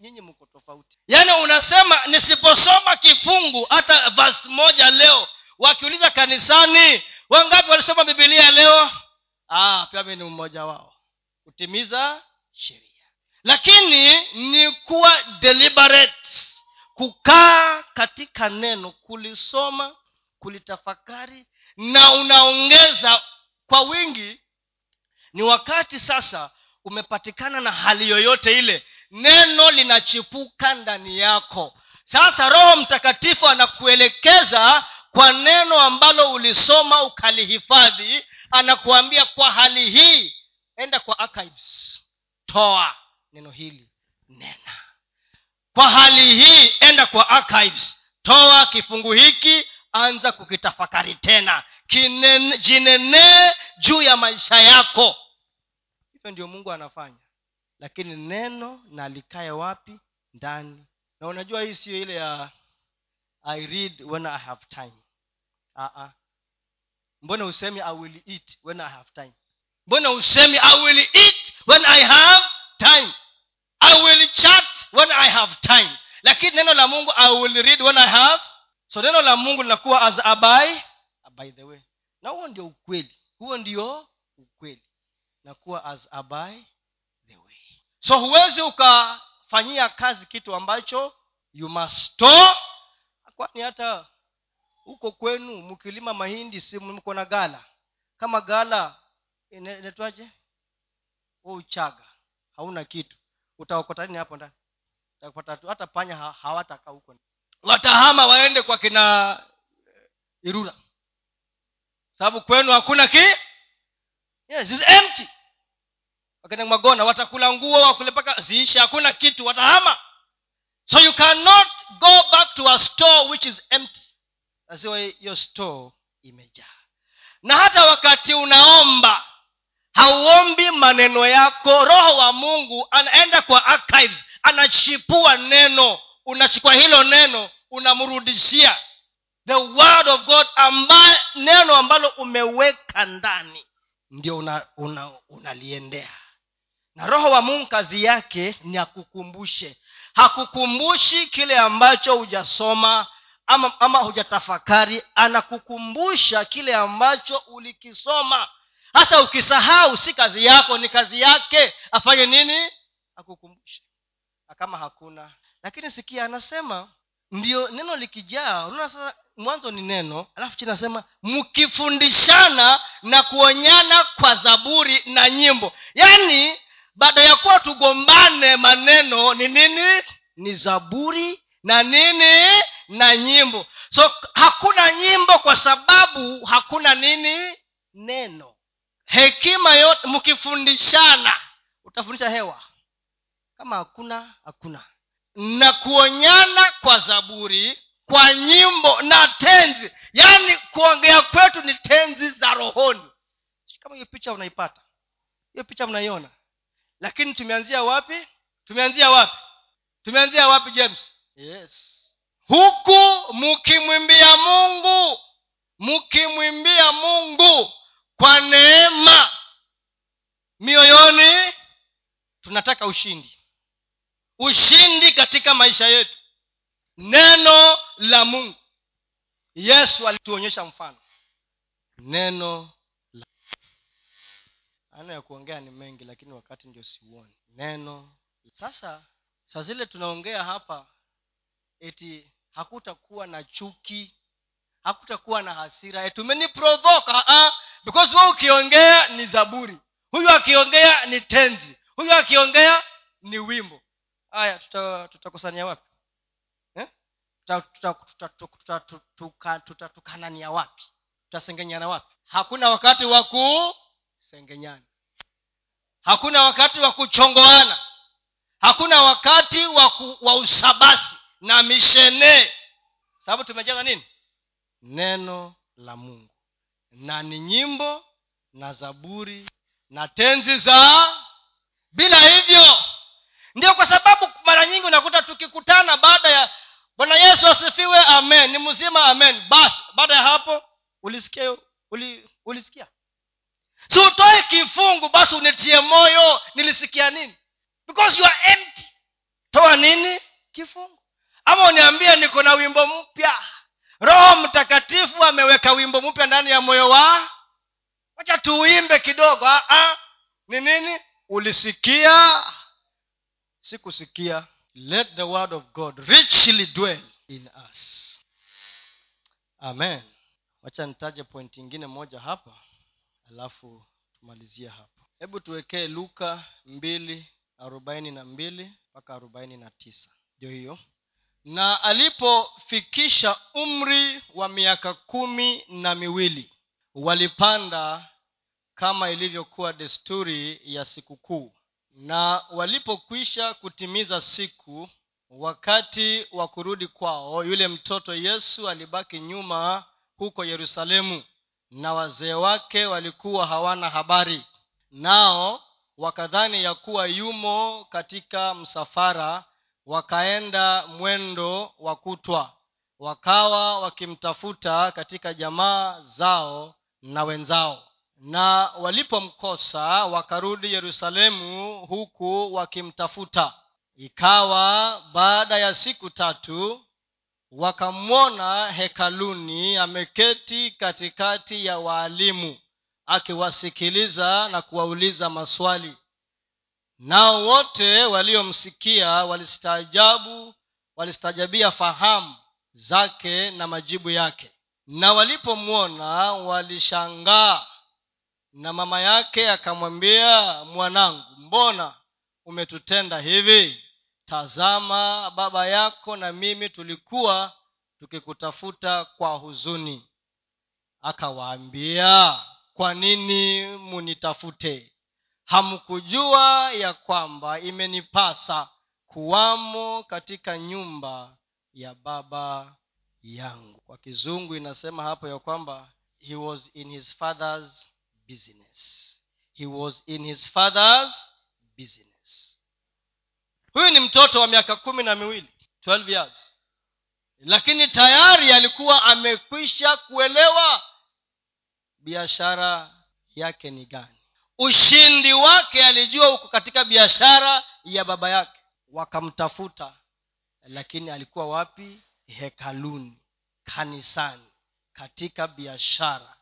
nyinyi mko tofauti. Yaani unasema nisiposoma kifungu hata vas moja leo wakiuliza kanisani wangapi walisoma bibilia leo? Ah, pia mi ni mmoja wao. Kutimiza sheria. Lakini ni kuwa deliberate. Kukaa katika neno kulisoma kulitafakari na unaongeza kwa wingi ni wakati sasa umepatikana na hali yoyote ile. Neno linachipuka ndani yako. Sasa roho mtakatifu anakuelekeza kwa neno ambalo ulisoma ukalihifadhi anakuambia kwa hali hii enda kwa archives. Toa neno hili nena. Kwa hali hii enda kwa archives. Toa kifungu hiki anza kukitafakari tena. Jinenee juu ya maisha yako. Hivyo ndio mungu anafanya. Lakini neno na likae wapi? Ndani. Na unajua hii siyo ile ya i read when i have time uh-uh. mbona usemi i will eat when i have time mbona usemi i will eat when i have time i will chat when i have time lakini neno la mungu i will read when i have so neno la mungu linakuwa as abai by, the way. Na huo ndio ukweli. Huo ndio ukweli. Nakuwa as abai the way. So huwezi ukafanyia kazi kitu ambacho you must store kwani hata huko kwenu mkilima mahindi si mko na gala? Kama gala inaitwaje? Uchaga hauna kitu. Utaokota nini hapo ndani? Hata panya hawatakaa huko watahama waende kwa kina irura sababu kwenu hakuna ki? Yes, empty. Wakenda magona watakula nguo wakule mpaka ziisha hakuna kitu watahama. So you cannot go back to a store which is empty asiwa hiyo store imejaa. Na hata wakati unaomba hauombi maneno yako roho wa mungu anaenda kwa archives anachipua neno. Unachukua hilo neno unamrudishia the word of god ambaye neno ambalo umeweka ndani ndio unaliendea una, una na roho wa mungu kazi yake ni akukumbushe. Hakukumbushi kile ambacho hujasoma ama, ama hujatafakari anakukumbusha kile ambacho ulikisoma. Hasa ukisahau si kazi yako ni kazi yake. Afanye nini? Akukumbushe. Kama hakuna. Lakini sikia anasema ndio neno likijaa. Unaona sasa mwanzo ni neno alafu chini anasema mkifundishana na kuonyana kwa zaburi na nyimbo. Yaani baada ya kuwa tugombane maneno ni nini? Ni zaburi na nini na nyimbo. So hakuna nyimbo kwa sababu hakuna nini? Neno. Hekima yote mkifundishana utafundisha hewa. Kama hakuna hakuna. Na kuonyana kwa zaburi kwa nyimbo na tenzi. Yaani kuongea kwetu ni tenzi za rohoni. Kama hiyo picha unaipata. Hiyo picha mnaiona. Lakini tumeanzia wapi? Tumeanzia wapi? Tumeanzia wapi james? Yes huku mkimwimbia mungu mkimwimbia mungu kwa neema. Mioyoni tunataka ushindi. Ushindi katika maisha yetu. Neno la mungu. Yesu alituonyesha mfano. Neno la ana ya kuongea ni mengi lakini wakati ndio siuoni. Neno sasa saa zile tunaongea hapa eti hakutakuwa na chuki hakutakuwa na hasira. Tumeniprovoka umeniprovoke uh-uh. because we ukiongea ni zaburi. Huyu akiongea ni tenzi. Huyu akiongea ni wimbo. Haya tutakusania wapi? Tutatukanania wapi? Tutasengenyana wapi? Hakuna wakati wa kusengenyana. Hakuna wakati wa kuchongoana. Hakuna wakati wa usabasi na mishene. Sababu tumejaza nini? Neno la mungu. Na ni nyimbo na zaburi na tenzi za bila hivyo. Ndio kwa sababu mara nyingi unakuta tukikutana baada ya bwana yesu asifiwe amen. Ni mzima amen. Basi baada ya hapo ulisikia uli, ulisikia. Si utoe kifungu basi unitie moyo. Nilisikia nini? Because you are empty. Toa nini? Kifungu ama uniambie niko na wimbo mpya. Roho mtakatifu ameweka wimbo mpya ndani ya moyo wa wacha tuuimbe kidogo ah, ah. ni nini? Ulisikia? Sikusikia. Let the word of god richly dwell in us. Amen. Wacha nitaje pointi ingine moja hapa alafu tumalizie hapa hebu tuwekee luka mbili arobaini na mbili mpaka arobaini na tisa. Ndio hiyo na alipofikisha umri wa miaka kumi na miwili walipanda kama ilivyokuwa desturi ya sikukuu. Na walipokwisha kutimiza siku wakati wa kurudi kwao yule mtoto yesu alibaki nyuma huko yerusalemu na wazee wake walikuwa hawana habari. Nao wakadhani ya kuwa yumo katika msafara wakaenda mwendo wa kutwa wakawa wakimtafuta katika jamaa zao na wenzao. Na walipomkosa wakarudi yerusalemu huku wakimtafuta. Ikawa baada ya siku tatu wakamwona hekaluni ameketi katikati ya waalimu akiwasikiliza na kuwauliza maswali nao wote waliomsikia walistaajabu walistaajabia fahamu zake na majibu yake. Na walipomwona walishangaa. Na mama yake akamwambia mwanangu mbona umetutenda hivi? Tazama baba yako na mimi tulikuwa tukikutafuta kwa huzuni. Akawaambia kwa nini munitafute hamkujua ya kwamba imenipasa kuwamo katika nyumba ya baba yangu. Kwa kizungu inasema hapo ya kwamba he was in his father's business. He was in his father's business. Huyu ni mtoto wa miaka kumi na miwili 12 years. Lakini tayari alikuwa amekwisha kuelewa biashara yake ni gani ushindi wake alijua uko katika biashara ya baba yake. Wakamtafuta lakini alikuwa wapi? Hekaluni kanisani katika biashara.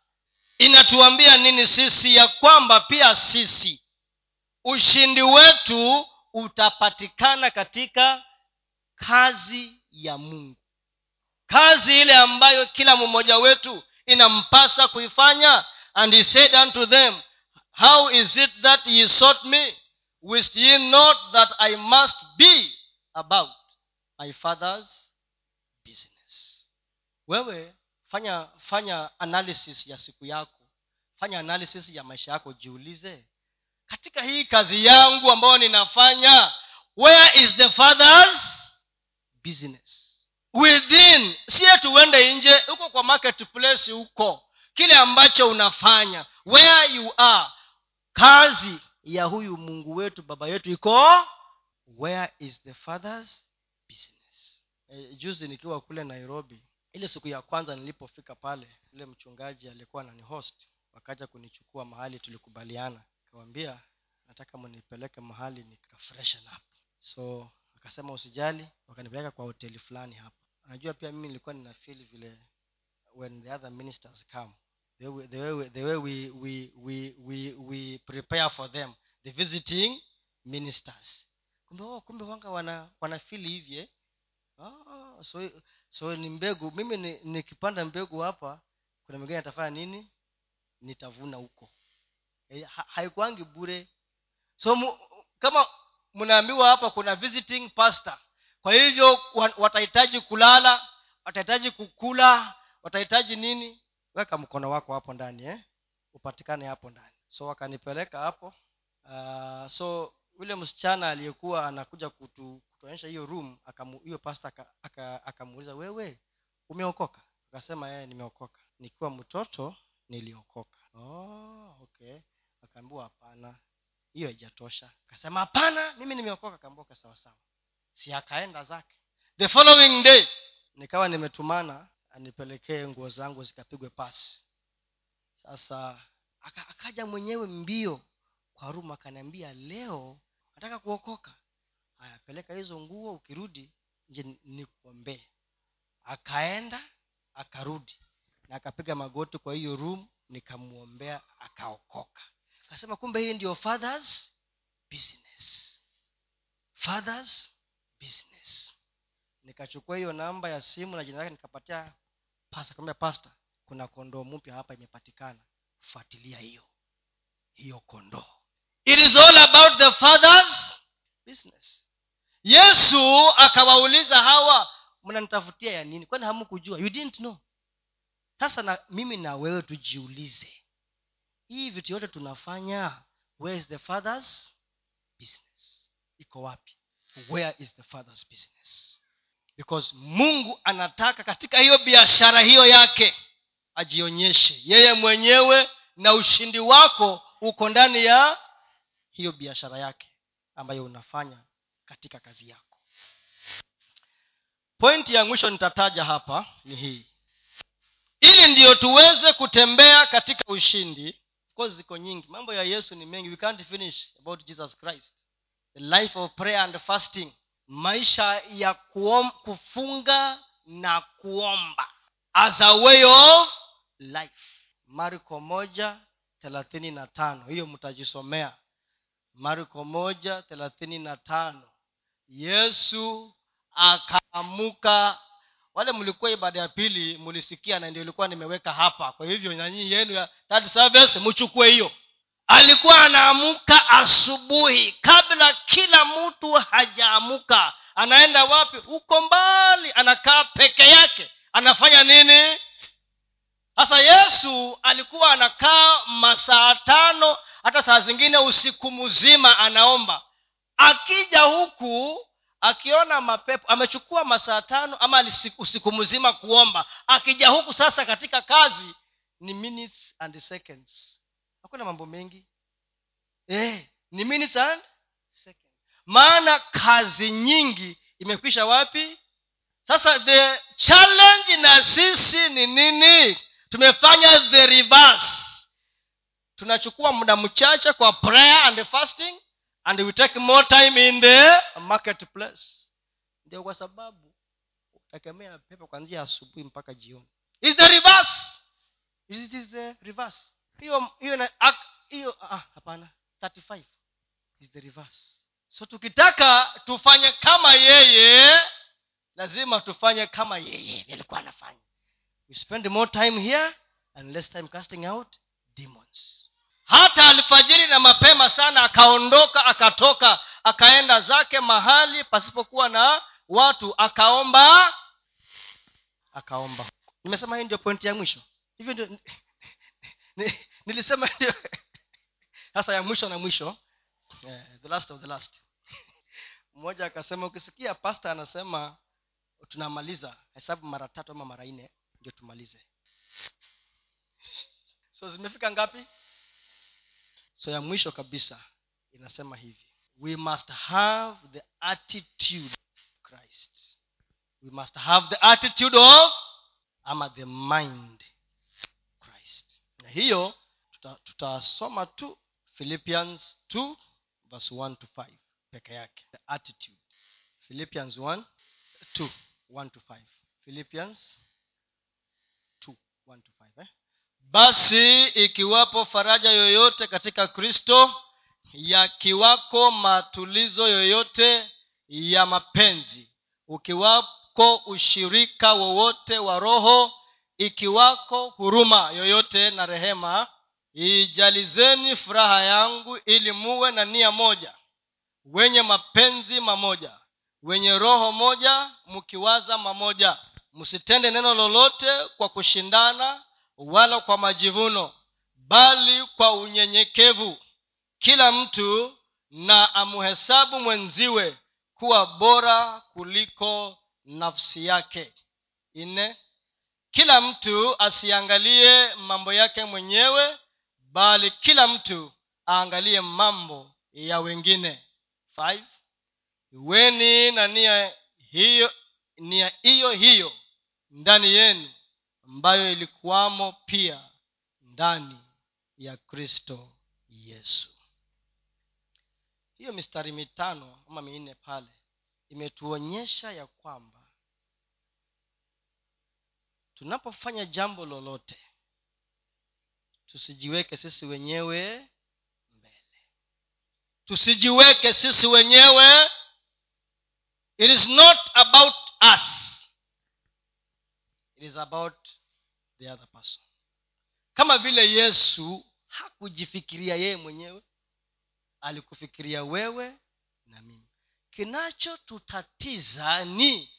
Inatuambia nini sisi? Ya kwamba pia sisi ushindi wetu utapatikana katika kazi ya mungu. Kazi ile ambayo kila mmoja wetu inampasa kuifanya and he said unto them how is it that ye sought me? Wist ye not that i must be about my father's business? Wewe fanya fanya analysis ya siku yako. Fanya analysis ya maisha yako jiulize katika hii kazi yangu ambayo ninafanya where is the father's business? Within sie tuende nje huko kwa marketplace huko. Kile ambacho unafanya where you are kazi ya huyu mungu wetu baba yetu iko where is the father's business? E, juzi nikiwa kule nairobi ile siku ya kwanza nilipofika pale yule mchungaji alikuwa nani host wakaja kunichukua mahali tulikubaliana. Akawambia nataka mnipeleke mahali nikafreshen up. So akasema usijali. Wakanipeleka kwa hoteli fulani hapa. Anajua pia mimi nilikuwa ninafil vile when the other ministers come the way, the way, we, we, we, we, we prepare for them the visiting ministers. Kumbe oh, kumbe wanga wana wanafili hivye oh, so so ni mbegu mimi nikipanda ni mbegu hapa kuna mwingine atafanya nini? Nitavuna huko. E, ha, haikuangi bure. So mu, kama mnaambiwa hapa kuna visiting pastor kwa hivyo watahitaji kulala watahitaji kukula watahitaji nini weka mkono wako hapo ndani eh? upatikane hapo ndani. So wakanipeleka hapo. Uh, so yule msichana aliyekuwa anakuja kutu, kutuonyesha hiyo room hiyo pasta akamuuliza wewe umeokoka? Akasema yeye nimeokoka. Nikiwa mtoto niliokoka. Oh, okay. Akaambiwa hapana hiyo haijatosha. Akasema hapana mimi nimeokoka. Akaambiwa sawasawa si akaenda zake. The following day nikawa nimetumana anipelekee nguo zangu zikapigwe pasi. Sasa aka, akaja mwenyewe mbio kwa ruma akaniambia leo nataka kuokoka? Haya peleka hizo nguo ukirudi nje nikuombee. Akaenda akarudi na akapiga magoti kwa hiyo room nikamwombea akaokoka. Akasema kumbe hii ndio fathers business. Fathers business. Nikachukua hiyo namba ya simu na jina lake nikapatia pasta kaambia pasta kuna kondoo mpya hapa imepatikana. Fuatilia hiyo hiyo kondoo. It is all about the fathers business. Yesu akawauliza hawa mnanitafutia ya nini? Kwani hamkujua you didn't know. Sasa na mimi na wewe tujiulize hii vitu yote tunafanya where is the father's business? Iko wapi? Where is the father's business because mungu anataka katika hiyo biashara hiyo yake ajionyeshe. Yeye mwenyewe na ushindi wako uko ndani ya hiyo biashara yake ambayo unafanya katika kazi yako. Pointi ya mwisho nitataja hapa ni hii. Ili ndiyo tuweze kutembea katika ushindi kozi ziko nyingi. Mambo ya yesu ni mengi. We can't finish about jesus christ. The life of prayer and fasting maisha ya kuom, kufunga na kuomba. As a way of life. Marko moja thelathini na tano. Hiyo mtajisomea. Marko moja thelathini na tano. Yesu akaamuka wale mlikuwa ibada ya pili mlisikia na ndio ilikuwa nimeweka hapa. Kwa hivyo nanyii yenu ya third service mchukue hiyo alikuwa anaamka asubuhi. Kabla kila mtu hajaamuka anaenda wapi? Huko mbali anakaa peke yake. Anafanya nini? Sasa yesu alikuwa anakaa masaa tano hata saa zingine usiku mzima anaomba. Akija huku akiona mapepo amechukua masaa tano ama usiku mzima kuomba. Akija huku sasa katika kazi ni minutes and seconds hakuna mambo mengi. Eh, ni and second maana kazi nyingi imekwisha wapi? Sasa the challenge na sisi ni nini? Tumefanya the reverse. Tunachukua muda mchache kwa prayer and fasting and we take more time in the marketplace. Ndio kwa sababu utakemea pepo kwanzia asubuhi mpaka jioni. Is the reverse? Is it the reverse hiyo hiyo hiyo ah, hapana. 35 is the reverse. So tukitaka tufanye kama yeye lazima tufanye kama yeye alikuwa anafanya. We spend more time here and less time casting out demons. Hata alfajiri na mapema sana akaondoka akatoka akaenda zake mahali pasipokuwa na watu akaomba akaomba. Nimesema hii ndio pointi ya mwisho. Hivyo ndio nilisema sasa ya mwisho na mwisho. Yeah, the last of the last. Mmoja akasema ukisikia pasta anasema tunamaliza hesabu mara tatu ama mara nne ndio tumalize. So zimefika ngapi? So ya mwisho kabisa inasema hivi. We must have the attitude of christ. We must have the attitude of ama the mind hiyo tutasoma tuta tu philippians 2 verse 1 to 5 peke yake. The attitude. Philippians 1 2 1 to 5 philippians 2 1 to 5 eh? basi ikiwapo faraja yoyote katika kristo yakiwako matulizo yoyote ya mapenzi ukiwako ushirika wowote wa roho ikiwako huruma yoyote na rehema ijalizeni furaha yangu ili muwe na nia moja wenye mapenzi mamoja wenye roho moja mkiwaza mamoja. Msitende neno lolote kwa kushindana wala kwa majivuno bali kwa unyenyekevu. Kila mtu na amhesabu mwenziwe kuwa bora kuliko nafsi yake. Nne kila mtu asiangalie mambo yake mwenyewe bali kila mtu aangalie mambo ya wengine. Iweni na nia hiyo nia hiyo hiyo ndani yenu ambayo ilikuwamo pia ndani ya kristo yesu. Hiyo mistari mitano ama minne pale imetuonyesha ya kwamba tunapofanya jambo lolote tusijiweke sisi wenyewe mbele. Tusijiweke sisi wenyewe. It is not about us. It is about the other person. Kama vile yesu hakujifikiria yeye mwenyewe alikufikiria wewe na mimi. Kinachotutatiza ni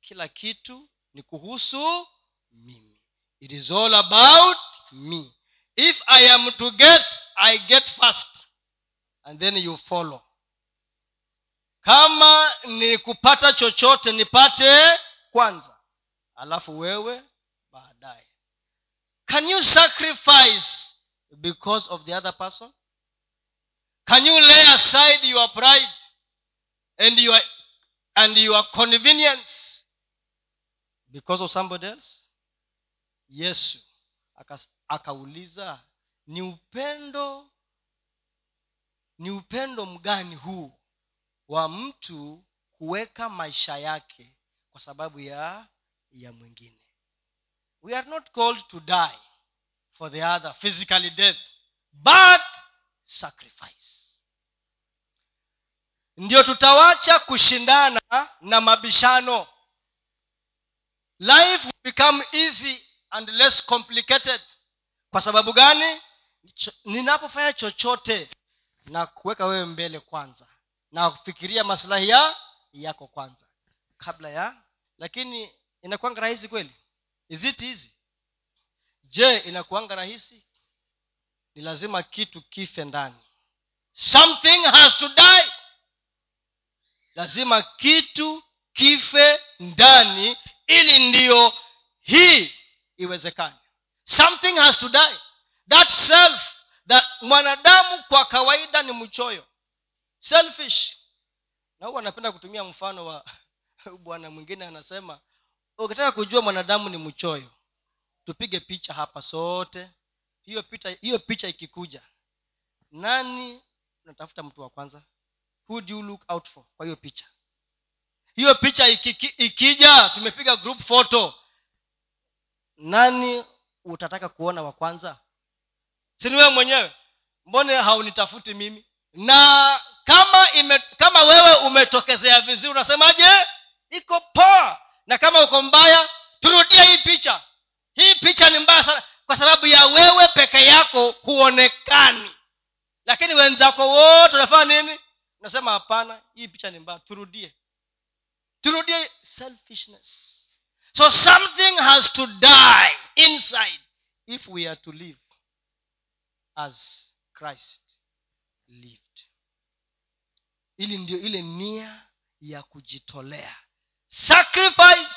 kila kitu ni kuhusu mimi. It is all about me. If i am to get i get first. And then you follow. Kama ni kupata chochote nipate kwanza. Alafu wewe baadaye. Can you sacrifice because of the other person? Can you lay aside your pride and your and your convenience because of somebody else yesu akauliza ni upendo ni upendo mgani huu wa mtu kuweka maisha yake kwa sababu ya ya mwingine? We are not called to die for the other physically death but sacrifice. Ndio tutawacha kushindana na mabishano. Life will become easy and less complicated. Kwa sababu gani? Ninapofanya chochote na kuweka wewe mbele kwanza na kufikiria maslahi ya yako kwanza. Kabla ya lakini inakuanga rahisi kweli? Is it easy? Je inakuanga rahisi? Ni lazima kitu kife ndani. Something has to die. Lazima kitu kife ndani ili ndiyo hii iwezekane. Something has to die. That self that mwanadamu kwa kawaida ni mchoyo. Selfish. Na huwa anapenda kutumia mfano wa bwana mwingine anasema ukitaka kujua mwanadamu ni mchoyo tupige picha hapa sote. Hiyo picha hiyo picha ikikuja nani unatafuta mtu wa kwanza? Who do you look out for kwa hiyo picha? Hiyo picha ikiki, ikija tumepiga group photo nani utataka kuona wa kwanza? Sini wewe mwenyewe? Mbone haunitafuti mimi? Na kama ime, kama wewe umetokezea vizuri unasemaje? Iko poa. Na kama uko mbaya turudie hii picha. Hii picha ni mbaya sana kwa sababu ya wewe peke yako huonekani. Lakini wenzako wote unafanya nini? Unasema hapana hii picha ni mbaya. Turudie. Turudie selfishness so something has to die inside if we are to live as christ lived. Ili ndio ile nia ya kujitolea. Sacrifice!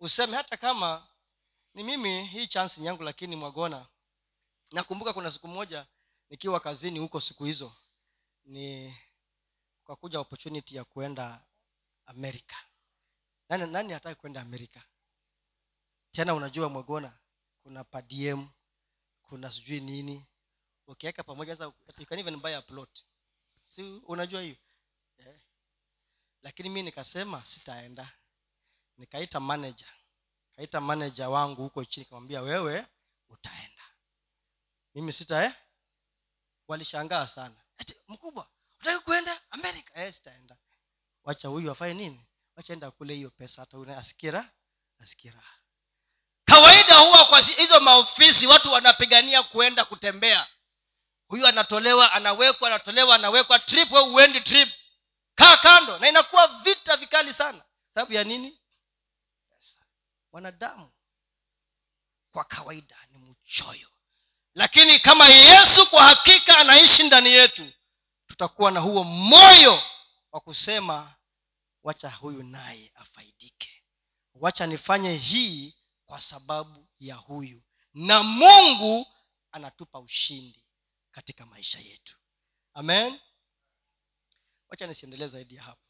Useme hata kama ni mimi hii chansi yangu lakini mwagona. Nakumbuka kuna siku moja nikiwa kazini huko siku hizo ni kwa kuja opportunity ya kuenda amerika nani, nani hataki kwenda amerika? Tena unajua mwagona kuna padm kuna sijui nini. Ukiweka pamoja sasa you can even buy a plot. Si unajua hiyo? Yeah. lakini mi nikasema sitaenda. Nikaita manager. Kaita manager wangu huko chini kamwambia wewe utaenda. Mimi sita eh? walishangaa sana. Mkubwa utaki kuenda amerika? Eh, sitaenda. Wacha huyu afanye nini wacha enda kule hiyo pesa hata asikira asikira kawaida huwa kwa hizo maofisi watu wanapigania kuenda kutembea. Huyu anatolewa anawekwa anatolewa anawekwa trip we uendi trip. Kaa kando na inakuwa vita vikali sana. Sababu ya nini? Wanadamu kwa kawaida ni mchoyo. Lakini kama yesu kwa hakika anaishi ndani yetu tutakuwa na huo moyo wa kusema wacha huyu naye afaidike. Wacha nifanye hii kwa sababu ya huyu. Na mungu anatupa ushindi katika maisha yetu. Amen. Wacha nisiendelee zaidi ya hapo